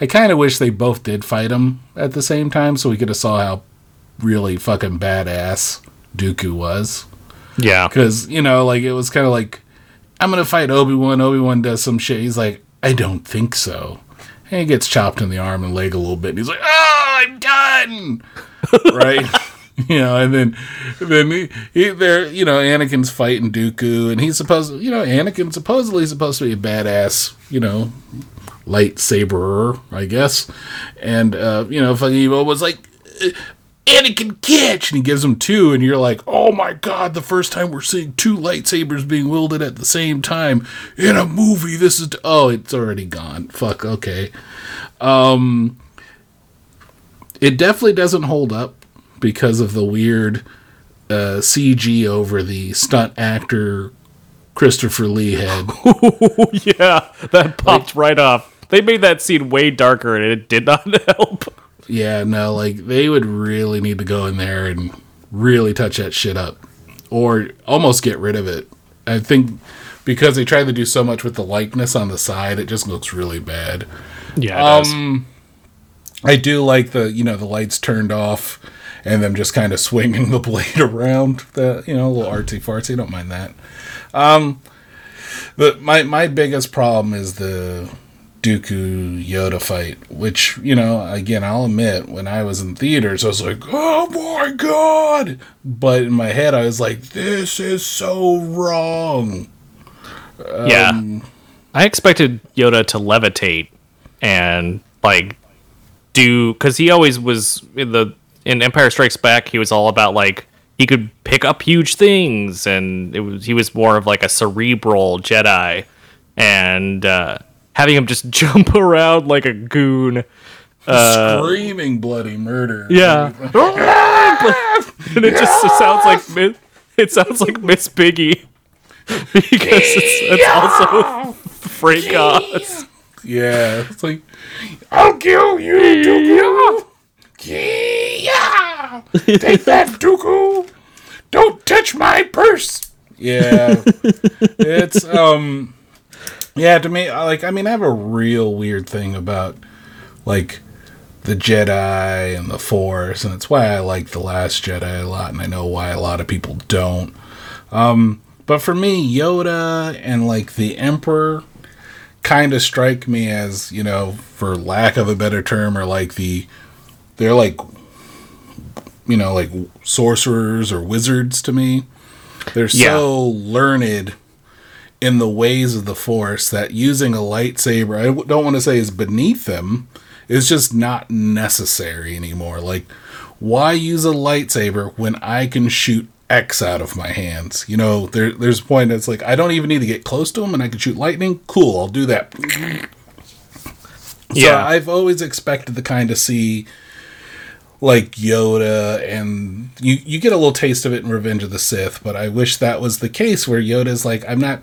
I kind of wish they both did fight him at the same time, so we could have saw how really fucking badass Dooku was. Yeah, Because, you know, like, it was kind of like, I'm going to fight Obi Wan. Obi Wan does some shit. He's like, I don't think so. And he gets chopped in the arm and leg a little bit. And he's like, oh, I'm done. right? you know, and then then he, he there, you know, Anakin's fighting Dooku, and he's supposed, you know, Anakin's supposedly supposed to be a badass, you know, lightsaberer, I guess, and uh, you know, fucking Evo was like. "Uh, Anakin catch, and he gives him two, and you're like, "Oh my god!" The first time we're seeing two lightsabers being wielded at the same time in a movie. This is oh, it's already gone. Fuck. Okay. Um, it definitely doesn't hold up because of the weird uh, CG over the stunt actor Christopher Lee head. yeah, that popped right off. They made that scene way darker, and it did not help. Yeah, no, like they would really need to go in there and really touch that shit up, or almost get rid of it. I think because they tried to do so much with the likeness on the side, it just looks really bad. Yeah, Um, I do like the you know the lights turned off and them just kind of swinging the blade around. The you know a little artsy fartsy. Don't mind that. Um, but my my biggest problem is the Dooku Yoda fight, which you know again I'll admit when I was in theaters I was like oh my god, but in my head I was like this is so wrong. yeah. I expected Yoda to levitate and like do because he always was in the in Empire Strikes Back. He was all about like he could pick up huge things, and it was he was more of like a cerebral Jedi, and uh, having him just jump around like a goon. Screaming bloody murder. Yeah, and it just it sounds like Mi- it sounds like Miss Piggy because it's, it's also Frank Oz. Yeah, it's like I'll kill you, Dooku. Yeah, take that, Dooku. Don't touch my purse. Yeah, it's um, yeah. To me, like, I mean, I have a real weird thing about like the Jedi and the Force, and it's why I like the Last Jedi a lot, and I know why a lot of people don't. Um, but for me, Yoda and like the Emperor kind of strike me as you know for lack of a better term or like the they're like you know like sorcerers or wizards to me they're Yeah. so learned in the ways of the force that using a lightsaber, I don't want to say is beneath them is just not necessary anymore. Like why use a lightsaber when i can shoot x out of my hands? You know there, there's a point that's like i don't even need to get close to them and i can shoot lightning? Cool i'll do that. So Yeah. I've always expected to kind of see like Yoda and you you get a little taste of it in Revenge of the Sith, but I wish that was the case where Yoda's like I'm not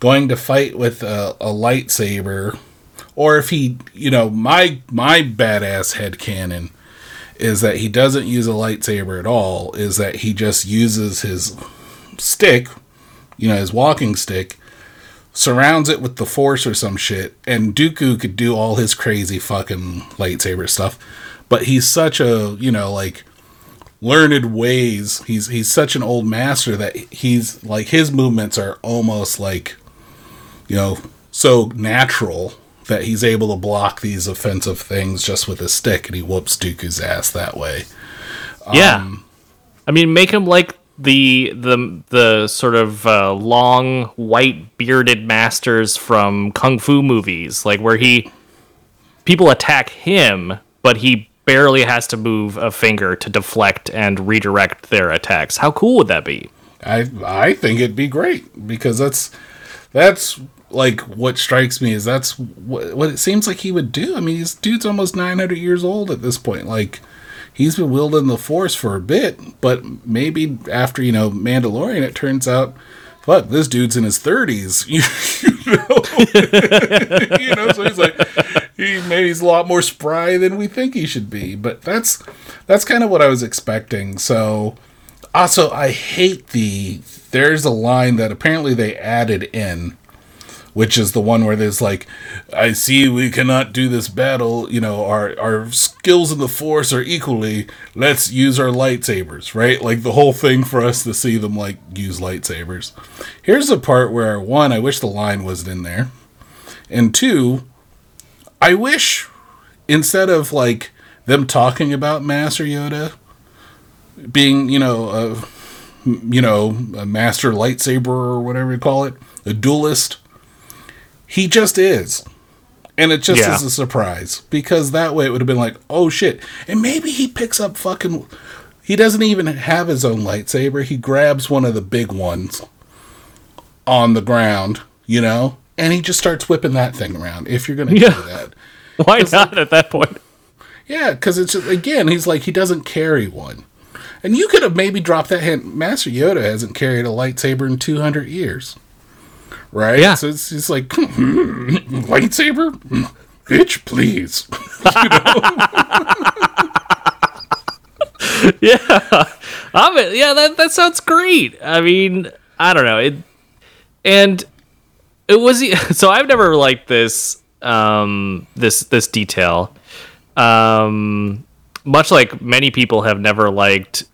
going to fight with a, a lightsaber or if he, you know, my my badass head canon is that he doesn't use a lightsaber at all, is that he just uses his stick, you know, his walking stick surrounds it with the force or some shit and Dooku could do all his crazy fucking lightsaber stuff. But he's such a you know like learned ways. He's he's such an old master that he's like his movements are almost like you know so natural that he's able to block these offensive things just with his stick and he whoops Dooku's ass that way Yeah, I mean, make him like the the the sort of uh, long white bearded masters from kung fu movies, like where he people attack him, but he barely has to move a finger to deflect and redirect their attacks. How cool would that be? I I think it'd be great because that's that's like what strikes me is that's what, what it seems like he would do. I mean, this dude's almost 900 years old at this point. Like he's been wielding the force for a bit, but maybe after, you know, Mandalorian it turns out fuck, this dude's in his 30s. You, know. you know, so he's like he maybe he's a lot more spry than we think he should be, but that's that's kind of what I was expecting. So also, I hate the. There's a line that apparently they added in, which is the one where there's like, "I see we cannot do this battle. You know, our our skills in the force are equally. Let's use our lightsabers." Right, like the whole thing for us to see them like use lightsabers. Here's the part where one, I wish the line wasn't in there, and two, I wish instead of like them talking about Master Yoda being you know a you know a master lightsaber or whatever you call it, a duelist. He just is. And it just Yeah. is a surprise because that way it would have been like, oh shit. And maybe he picks up fucking. He doesn't even have his own lightsaber. He grabs one of the big ones on the ground, you know, and he just starts whipping that thing around. If you're gonna Yeah. do that, Why not at that point? yeah, because it's just, again, he's like he doesn't carry one, and you could have maybe dropped that hint. Master Yoda hasn't carried a lightsaber in two hundred years, right? Yeah. so it's just like lightsaber, bitch, please. Yeah, I'm yeah, that that sounds great. I mean, I don't know. It and it was so I've never liked this um this this detail. Um much like many people have never liked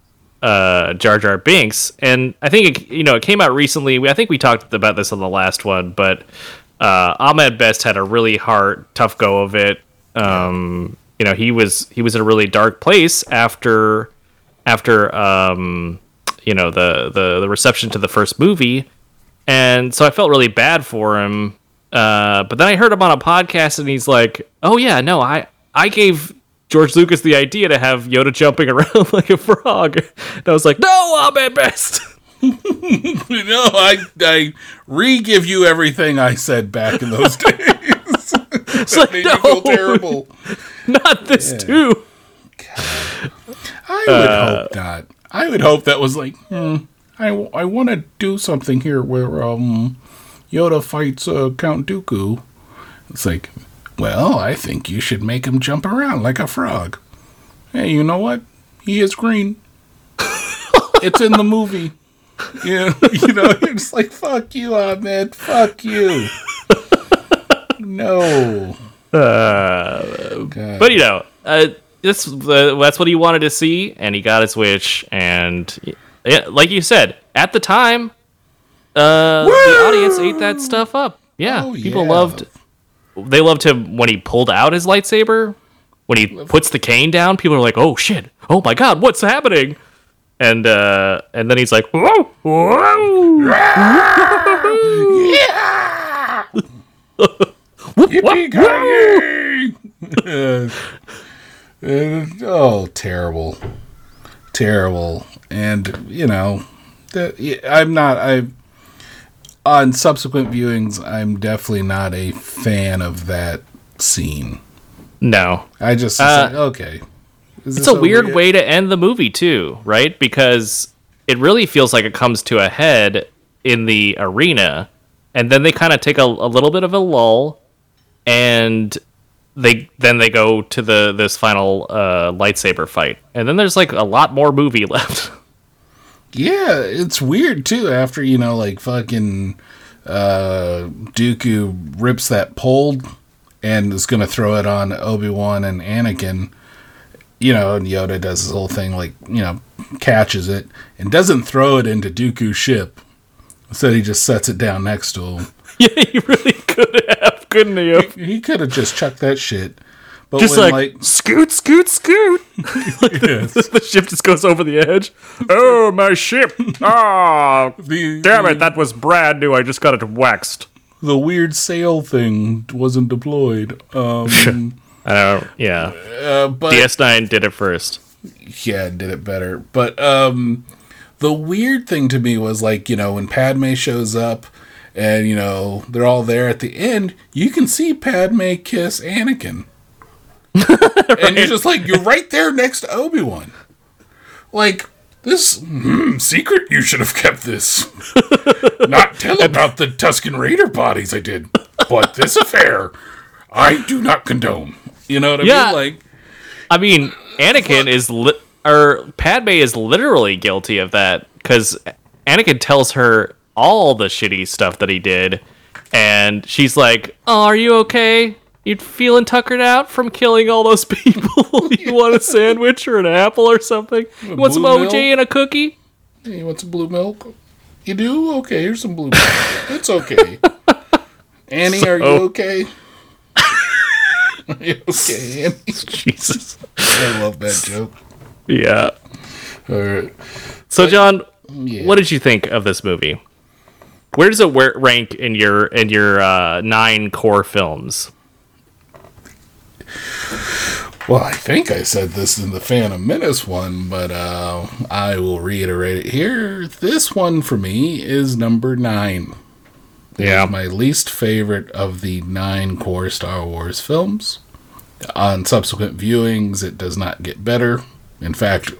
uh Jar Jar Binks and I think it, you know it came out recently. I think we talked about this on the last one, but uh Ahmed Best had a really hard tough go of it. Um you know, he was he was in a really dark place after after um, you know the, the the reception to the first movie, and so I felt really bad for him. Uh, but then I heard him on a podcast, and he's like, "Oh yeah, no, I I gave George Lucas the idea to have Yoda jumping around like a frog." And I was like, "No, Ahmed Best." no, I I re-give you everything I said back in those days. It's like, Made you feel terrible. not this too. I would hope not. I would hope that was like, hmm, I, I want to do something here where um, Yoda fights uh, Count Dooku. It's like, well, I think you should make him jump around like a frog. Hey, you know what? He is green. it's in the movie. Yeah, you know, you're just like, fuck you, Ahmed. Fuck you. No. God. But you know, uh, this uh, that's what he wanted to see, and he got his wish. And yeah, like you said, at the time, uh, the audience ate that stuff up. Yeah, Oh, people yeah. loved. They loved him when he pulled out his lightsaber. When he puts the cane down, people are like, "Oh shit! Oh my god! What's happening?" And uh, and then he's like, "Whoa, whoa!" Yippee-ki-yay! Uh, oh, terrible, terrible, and you know, I'm not. I on subsequent viewings, I'm definitely not a fan of that scene. No, I just Uh, like, okay. Is it's a weird way to end the movie too, right? Because it really feels like it comes to a head in the arena, and then they kind of take a, a little bit of a lull, and they then they go to the this final uh, lightsaber fight, and then there's like a lot more movie left. Yeah, it's weird too. After you know, like fucking uh, Dooku rips that pole and is gonna throw it on Obi Wan and Anakin. You know, and Yoda does his whole thing, like you know, catches it and doesn't throw it into Dooku's ship. Instead, he just sets it down next to him. yeah, he really could have, couldn't you? He could have just chucked that shit. But Just when, like, scoot, scoot, scoot. like the ship just goes over the edge. Oh, my ship! Ah, the, damn it, that was brand new. I just got it waxed. the weird sail thing wasn't deployed. Um. Yeah. uh, but DS9 did it first. yeah, did it better. But um the weird thing to me was like, you know, when Padme shows up and you know, they're all there at the end, you can see Padme kiss Anakin. And you're just like, you're right there next to Obi-Wan. Like this hmm, secret, you should have kept this. not tell about the Tusken Raider bodies I did, but this affair, I do not condone. You know what I Yeah. mean? Like, I mean, Anakin is li- or Padme is literally guilty of that because Anakin tells her all the shitty stuff that he did, and she's like, "Oh, are you okay? You feeling tuckered out from killing all those people? you want a sandwich or an apple or something? You want some OJ milk? and a cookie?" Hey, you want some blue milk? You do? Okay, here's some blue milk. It's okay. Annie, are you okay? are you okay, Annie? Jesus. I love that joke. Yeah. All right. So, John, Yeah. what did you think of this movie? Where does it rank in your in your uh, nine core films? Well, I think I said this in the Phantom Menace one, but uh, I will reiterate it here. This one for me is number nine. Yeah. my least favorite of the nine core Star Wars films. On subsequent viewings, it does not get better. In fact,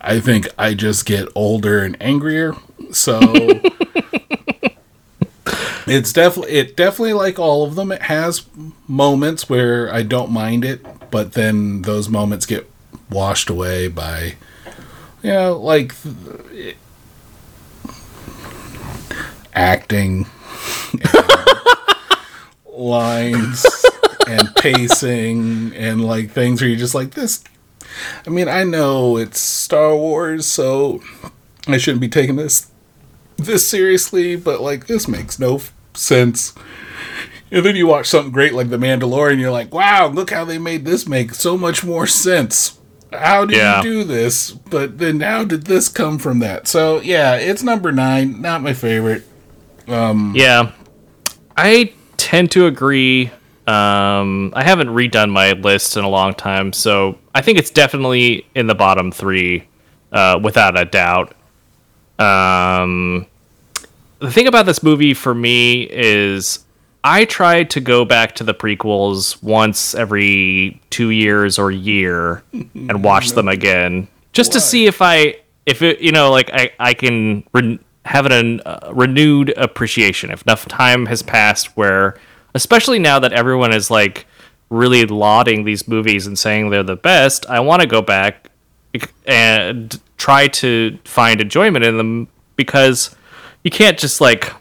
I think I just get older and angrier. So it's definitely it definitely like all of them. It has moments where I don't mind it, but then those moments get washed away by you know like th- acting lines and pacing and like things where you're just like this I mean, I know it's Star Wars, so I shouldn't be taking this this seriously, but like this makes no sense. And then you watch something great like The Mandalorian, you're like, wow, look how they made this make so much more sense. How did Yeah. you do this? But then how did this come from that? So yeah, it's number nine, not my favorite. Um, yeah, I tend to agree. Um, I haven't redone my list in a long time, so I think it's definitely in the bottom three, uh, without a doubt. Um, the thing about this movie for me is I try to go back to the prequels once every two years or year and watch them again, just to see if I, if it, you know, like I, I can re- have an uh, renewed appreciation. If enough time has passed, where, especially now that everyone is like really lauding these movies and saying they're the best, I want to go back and try to find enjoyment in them because you can't just like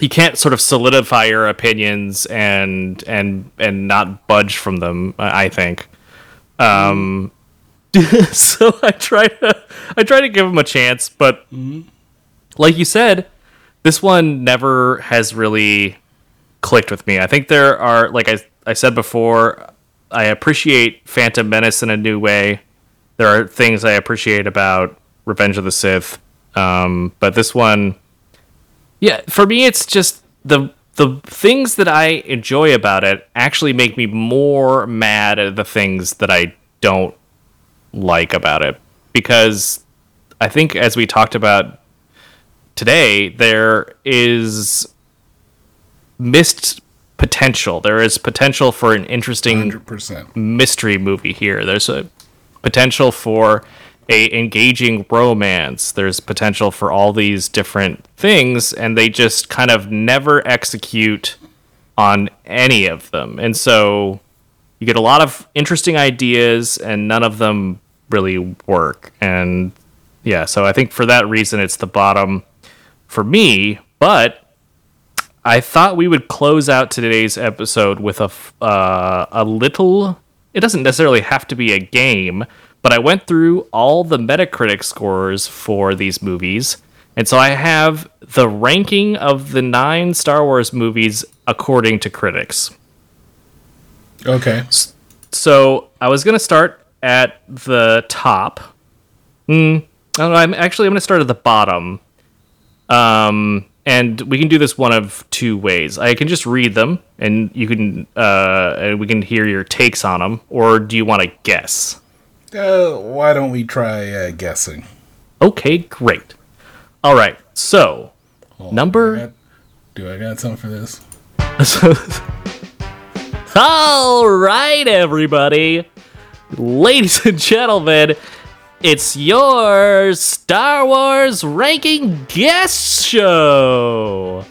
you can't sort of solidify your opinions and and and not budge from them i think. Um so i try to i try to give them a chance but like you said this one never has really clicked with me. I think there are like i i said before i appreciate phantom menace in a new way. There are things i appreciate about revenge of the sith um but this one yeah, for me, it's just the the things that I enjoy about it actually make me more mad at the things that I don't like about it because I think as we talked about today, there is missed potential. There is potential for an interesting 100%. mystery movie here. There's a potential for a engaging romance. There's potential for all these different things, and they just kind of never execute on any of them. And so you get a lot of interesting ideas, and none of them really work. And yeah, so I think for that reason, it's the bottom for me. But I thought we would close out today's episode with a uh, a little. It doesn't necessarily have to be a game, but I went through all the Metacritic scores for these movies, and so I have the ranking of the nine Star Wars movies according to critics. Okay. So I was gonna start at the top. I don't know. I'm actually I'm gonna start at the bottom. Um, and we can do this one of two ways. I can just read them, and you can uh, and we can hear your takes on them. Or do you want to guess? Uh, why don't we try uh, guessing? Okay, great. All right. So Hold on, Number- I got- do I got something for this? All right, everybody. Ladies and gentlemen, it's your Star Wars ranking guest show.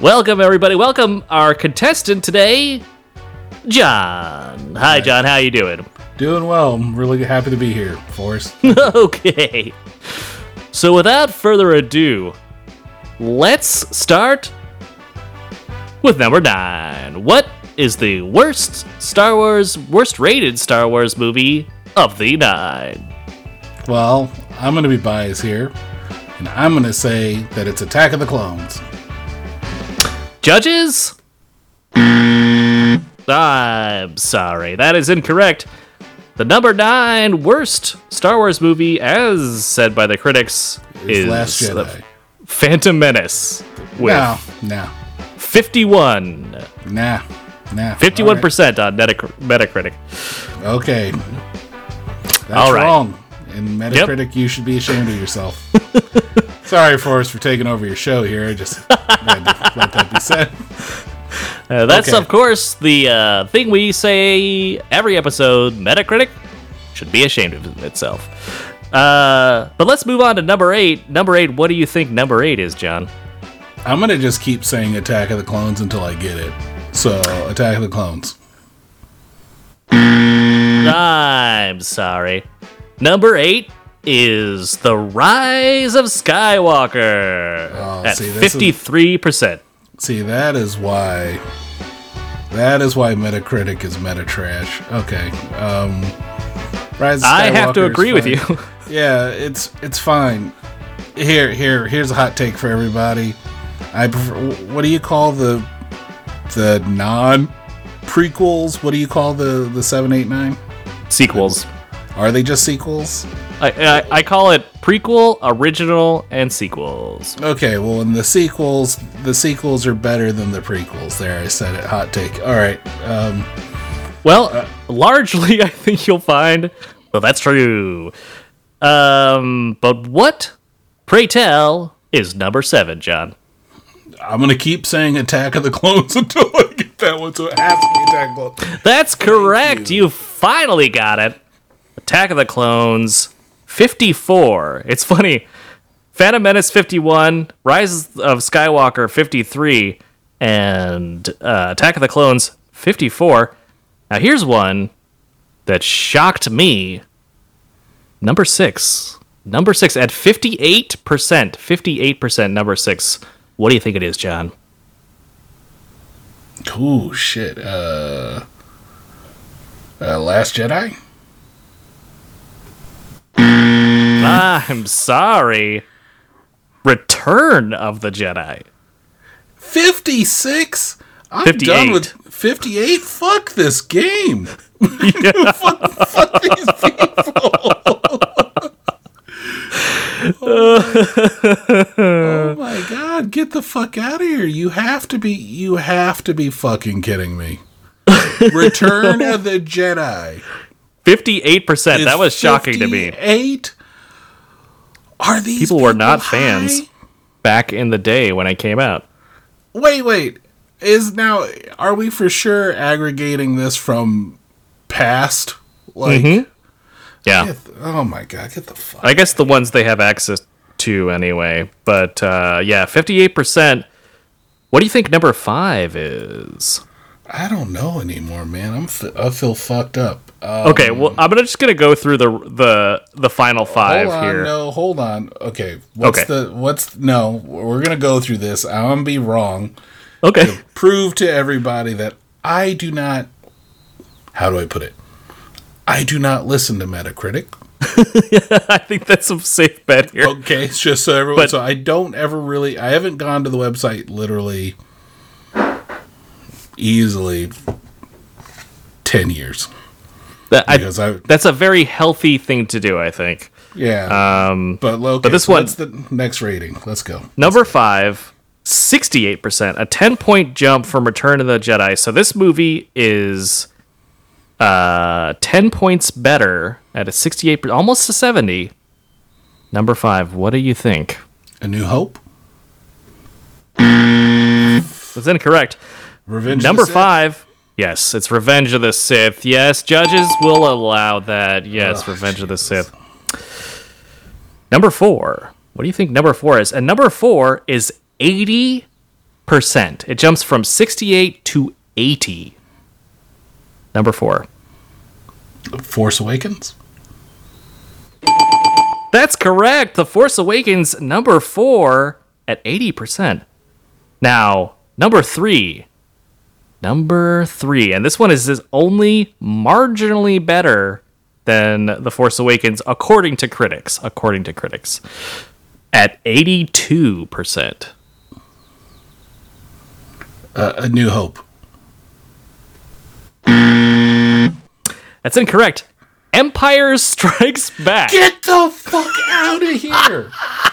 Welcome, everybody. Welcome our contestant today, John. Hi, John. How you doing? Doing well. I'm really happy to be here, Forrest. okay. So, without further ado, let's start with number nine. What is the worst Star Wars, worst rated Star Wars movie of the nine? well, I'm going to be biased here, and I'm going to say that it's Attack of the Clones. Judges? I'm sorry, that is incorrect. The number nine worst Star Wars movie, as said by the critics, It's is Last The Jedi. Phantom Menace with No, no, 51. nah, nah. 51% on Metacritic. Okay. That's All right. wrong. And Metacritic, you should be ashamed of yourself. Sorry, Forrest, for taking over your show here. I just had to let that be said. Uh, that's, Okay. of course, the uh, thing we say every episode. Metacritic should be ashamed of itself. Uh, but let's move on to number eight. Number eight, what do you think number eight is, John? I'm gonna just keep saying Attack of the Clones until I get it. So, Attack of the Clones. I'm sorry. Number eight is The Rise of Skywalker Oh, at see, 53%. See, that is why. That is why Metacritic is meta trash. Okay. Um, Rise I have to agree with you. Yeah, it's it's fine. Here, here, here's a hot take for everybody. I prefer. What do you call the the non prequels? What do you call the the seven, eight, nine? Sequels. Are they just sequels? I, I, I call it prequel, original, and sequels. Okay, well, in the sequels, the sequels are better than the prequels. There, I said it. Hot take. All right. Um, Well, largely, I think you'll find. Well, that's true. Um, but what, pray tell, is number seven, John? I'm gonna keep saying Attack of the Clones until I get that one. So it has to be Attack of the Clones. That's correct. You. finally got it. Attack of the Clones, 54. It's funny. Phantom Menace, 51. Rise of Skywalker, 53. And uh, Attack of the Clones, 54. Now, here's one that shocked me. Number six. Number six at 58%. 58% number six. What do you think it is, John? Oh shit. Uh, uh, Last Jedi. I'm sorry. Return of the Jedi. 56? I'm 58. done with 58? Fuck this game. fuck, fuck these people. oh my god, get the fuck out of here. You have to be you have to be fucking kidding me. Return of the Jedi. 58%. That was shocking to me. Eight. Are these People were not high? fans back in the day when it came out. Wait, wait. Is now are we for sure aggregating this from past? Like, Yeah. get the- oh my god, get the fuck. I guess the ones they have access to anyway. But uh, yeah, 58%. What do you think number five is? I don't know anymore, man. I'm f- I feel fucked up. Uh, Okay, well, I'm gonna just gonna go through the the the final five on, here. no, hold on. Okay, what's Okay. the what's no? We're gonna go through this. I'm gonna be wrong. Okay, Prove to everybody that I do not. How do I put it? I do not listen to Metacritic. I think that's a safe bet here. Okay, it's just so everyone. But- so I don't ever really. I haven't gone to the website literally easily ten years That- I- because I that's a very healthy thing to do, I think. yeah. Um, but okay, this so one- what's the next rating? Let's go. Number five, 68%, a 10 point jump from Return of the Jedi. So this movie is uh, 10 points better at a 68, almost a 70. Number five, what do you think? A New Hope. That's incorrect. Revenge. of Number the Sith? five, yes, it's Revenge of the Sith. Yes, judges will allow that. Yes, Ugh, Revenge of the Sith. Number four, what do you think number four is? And number four is 80%. It jumps from 68 to 80. Number four. Force Awakens. That's correct. The Force Awakens, number four at 80%. Now, number three. Number three. And this one is, is only marginally better than The Force Awakens, according to critics. According to critics. At 82%. Uh, a New Hope. That's incorrect. Empire Strikes Back. Get the fuck out of here!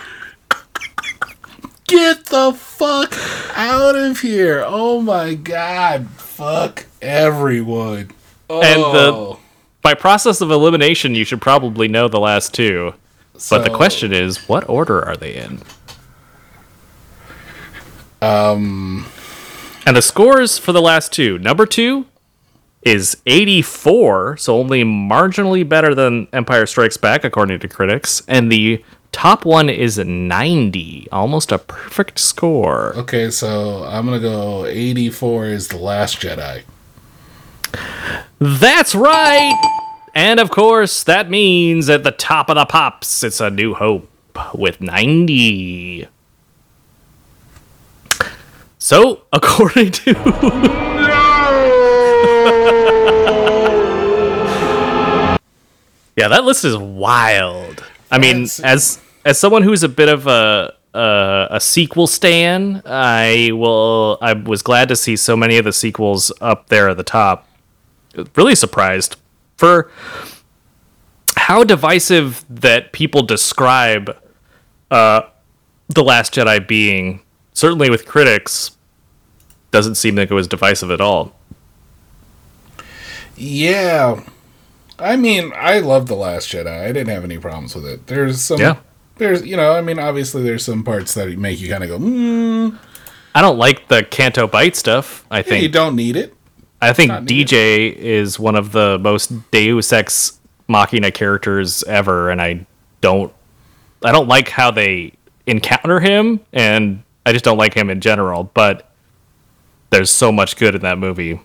Get the fuck out of here! Oh my god! Fuck everyone! Oh. And the by process of elimination, you should probably know the last two. but the question is, what order are they in? Um. And the scores for the last two. Number two is 84, so only marginally better than Empire Strikes Back, according to critics. And the top one is 90, almost a perfect score. Okay, so I'm gonna go 84 is the Last Jedi. That's right! And of course, that means at the top of the pops, it's a new hope with 90. So, according to. yeah, that list is wild. I mean, That's- as as someone who's a bit of a a, a sequel stan, I will. I was glad to see so many of the sequels up there at the top really surprised for how divisive that people describe uh, the Last Jedi being. Certainly, with critics, doesn't seem like it was divisive at all. Yeah. I mean, I love The Last Jedi. I didn't have any problems with it. There's some. Yeah. There's, you know, I mean, obviously, there's some parts that make you kind of go, hmm. I don't like the Canto Bight stuff. I You think you don't need it. I think. DJ is one of the most Deus Ex Machina characters ever, and I don't I don't like how they encounter him, and I just don't like him in general. But there's so much good in that movie.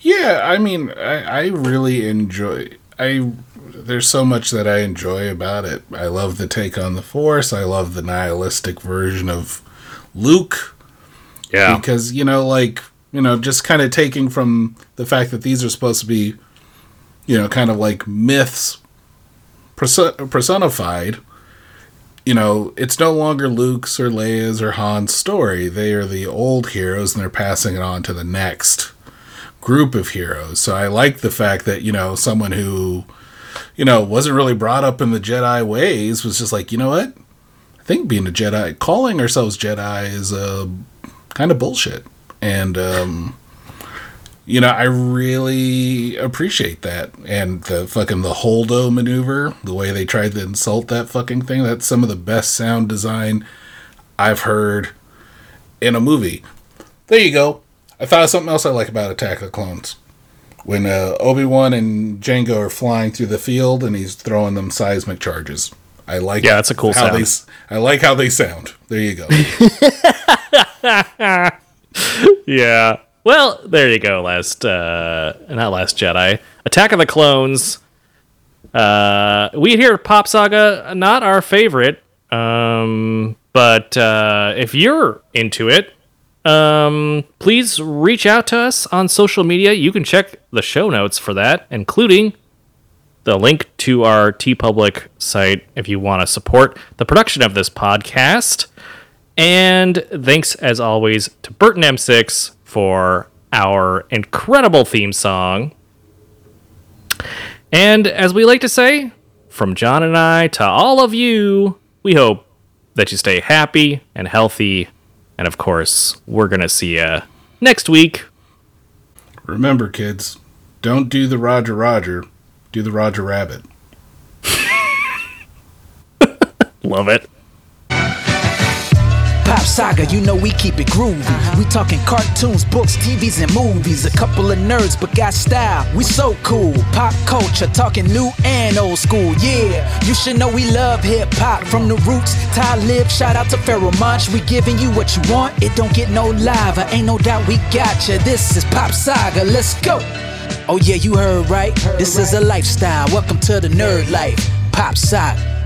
Yeah, I mean, I, I really enjoy. I there's so much that I enjoy about it. I love the take on the Force. I love the nihilistic version of Luke Yeah, because you know, like you know, just kind of taking from the fact that these are supposed to be, you know, kind of like myths perso- personified. You know, it's no longer Luke's or Leia's or Han's story. They are the old heroes, and they're passing it on to the next group of heroes. So I like the fact that, you know, someone who, you know, wasn't really brought up in the Jedi ways was just like, you know what? I think being a Jedi, calling ourselves Jedi is uh, kind of bullshit. And, um, you know, I really appreciate that. And the fucking the Holdo maneuver, the way they tried to insult that fucking thing, that's some of the best sound design I've heard in a movie. There you go. I thought of something else I like about Attack of the Clones. When uh, Obi Wan and Jango are flying through the field and he's throwing them seismic charges. I like Yeah, that's a cool how sound. They, I like how they sound. There you go. yeah. Well, there you go. Last, uh, not Last Jedi, Attack of the Clones. Uh, we here at Pop Saga, not our favorite, um, but uh, if you're into it, um, please reach out to us on social media. You can check the show notes for that, including the link to our TeePublic site if you want to support the production of this podcast. And thanks, as always, to Burton M6 for our incredible theme song. And as we like to say, from John and I to all of you, we hope that you stay happy and healthy. And of course, we're going to see you next week. Remember, kids, don't do the Roger Roger, do the Roger Rabbit. Love it. Saga, you know we keep it groovy. We talking cartoons, books, TVs, and movies. A couple of nerds, but got style. We so cool. Pop culture, talking new and old school. Yeah, you should know we love hip hop from the roots. Ty Lib, shout out to Pharoahe Monch. We giving you what you want. It don't get no lava. Ain't no doubt we got you. This is Pop Saga. Let's go. Oh yeah, you heard right. This is a lifestyle. Welcome to the nerd life. Pop Saga.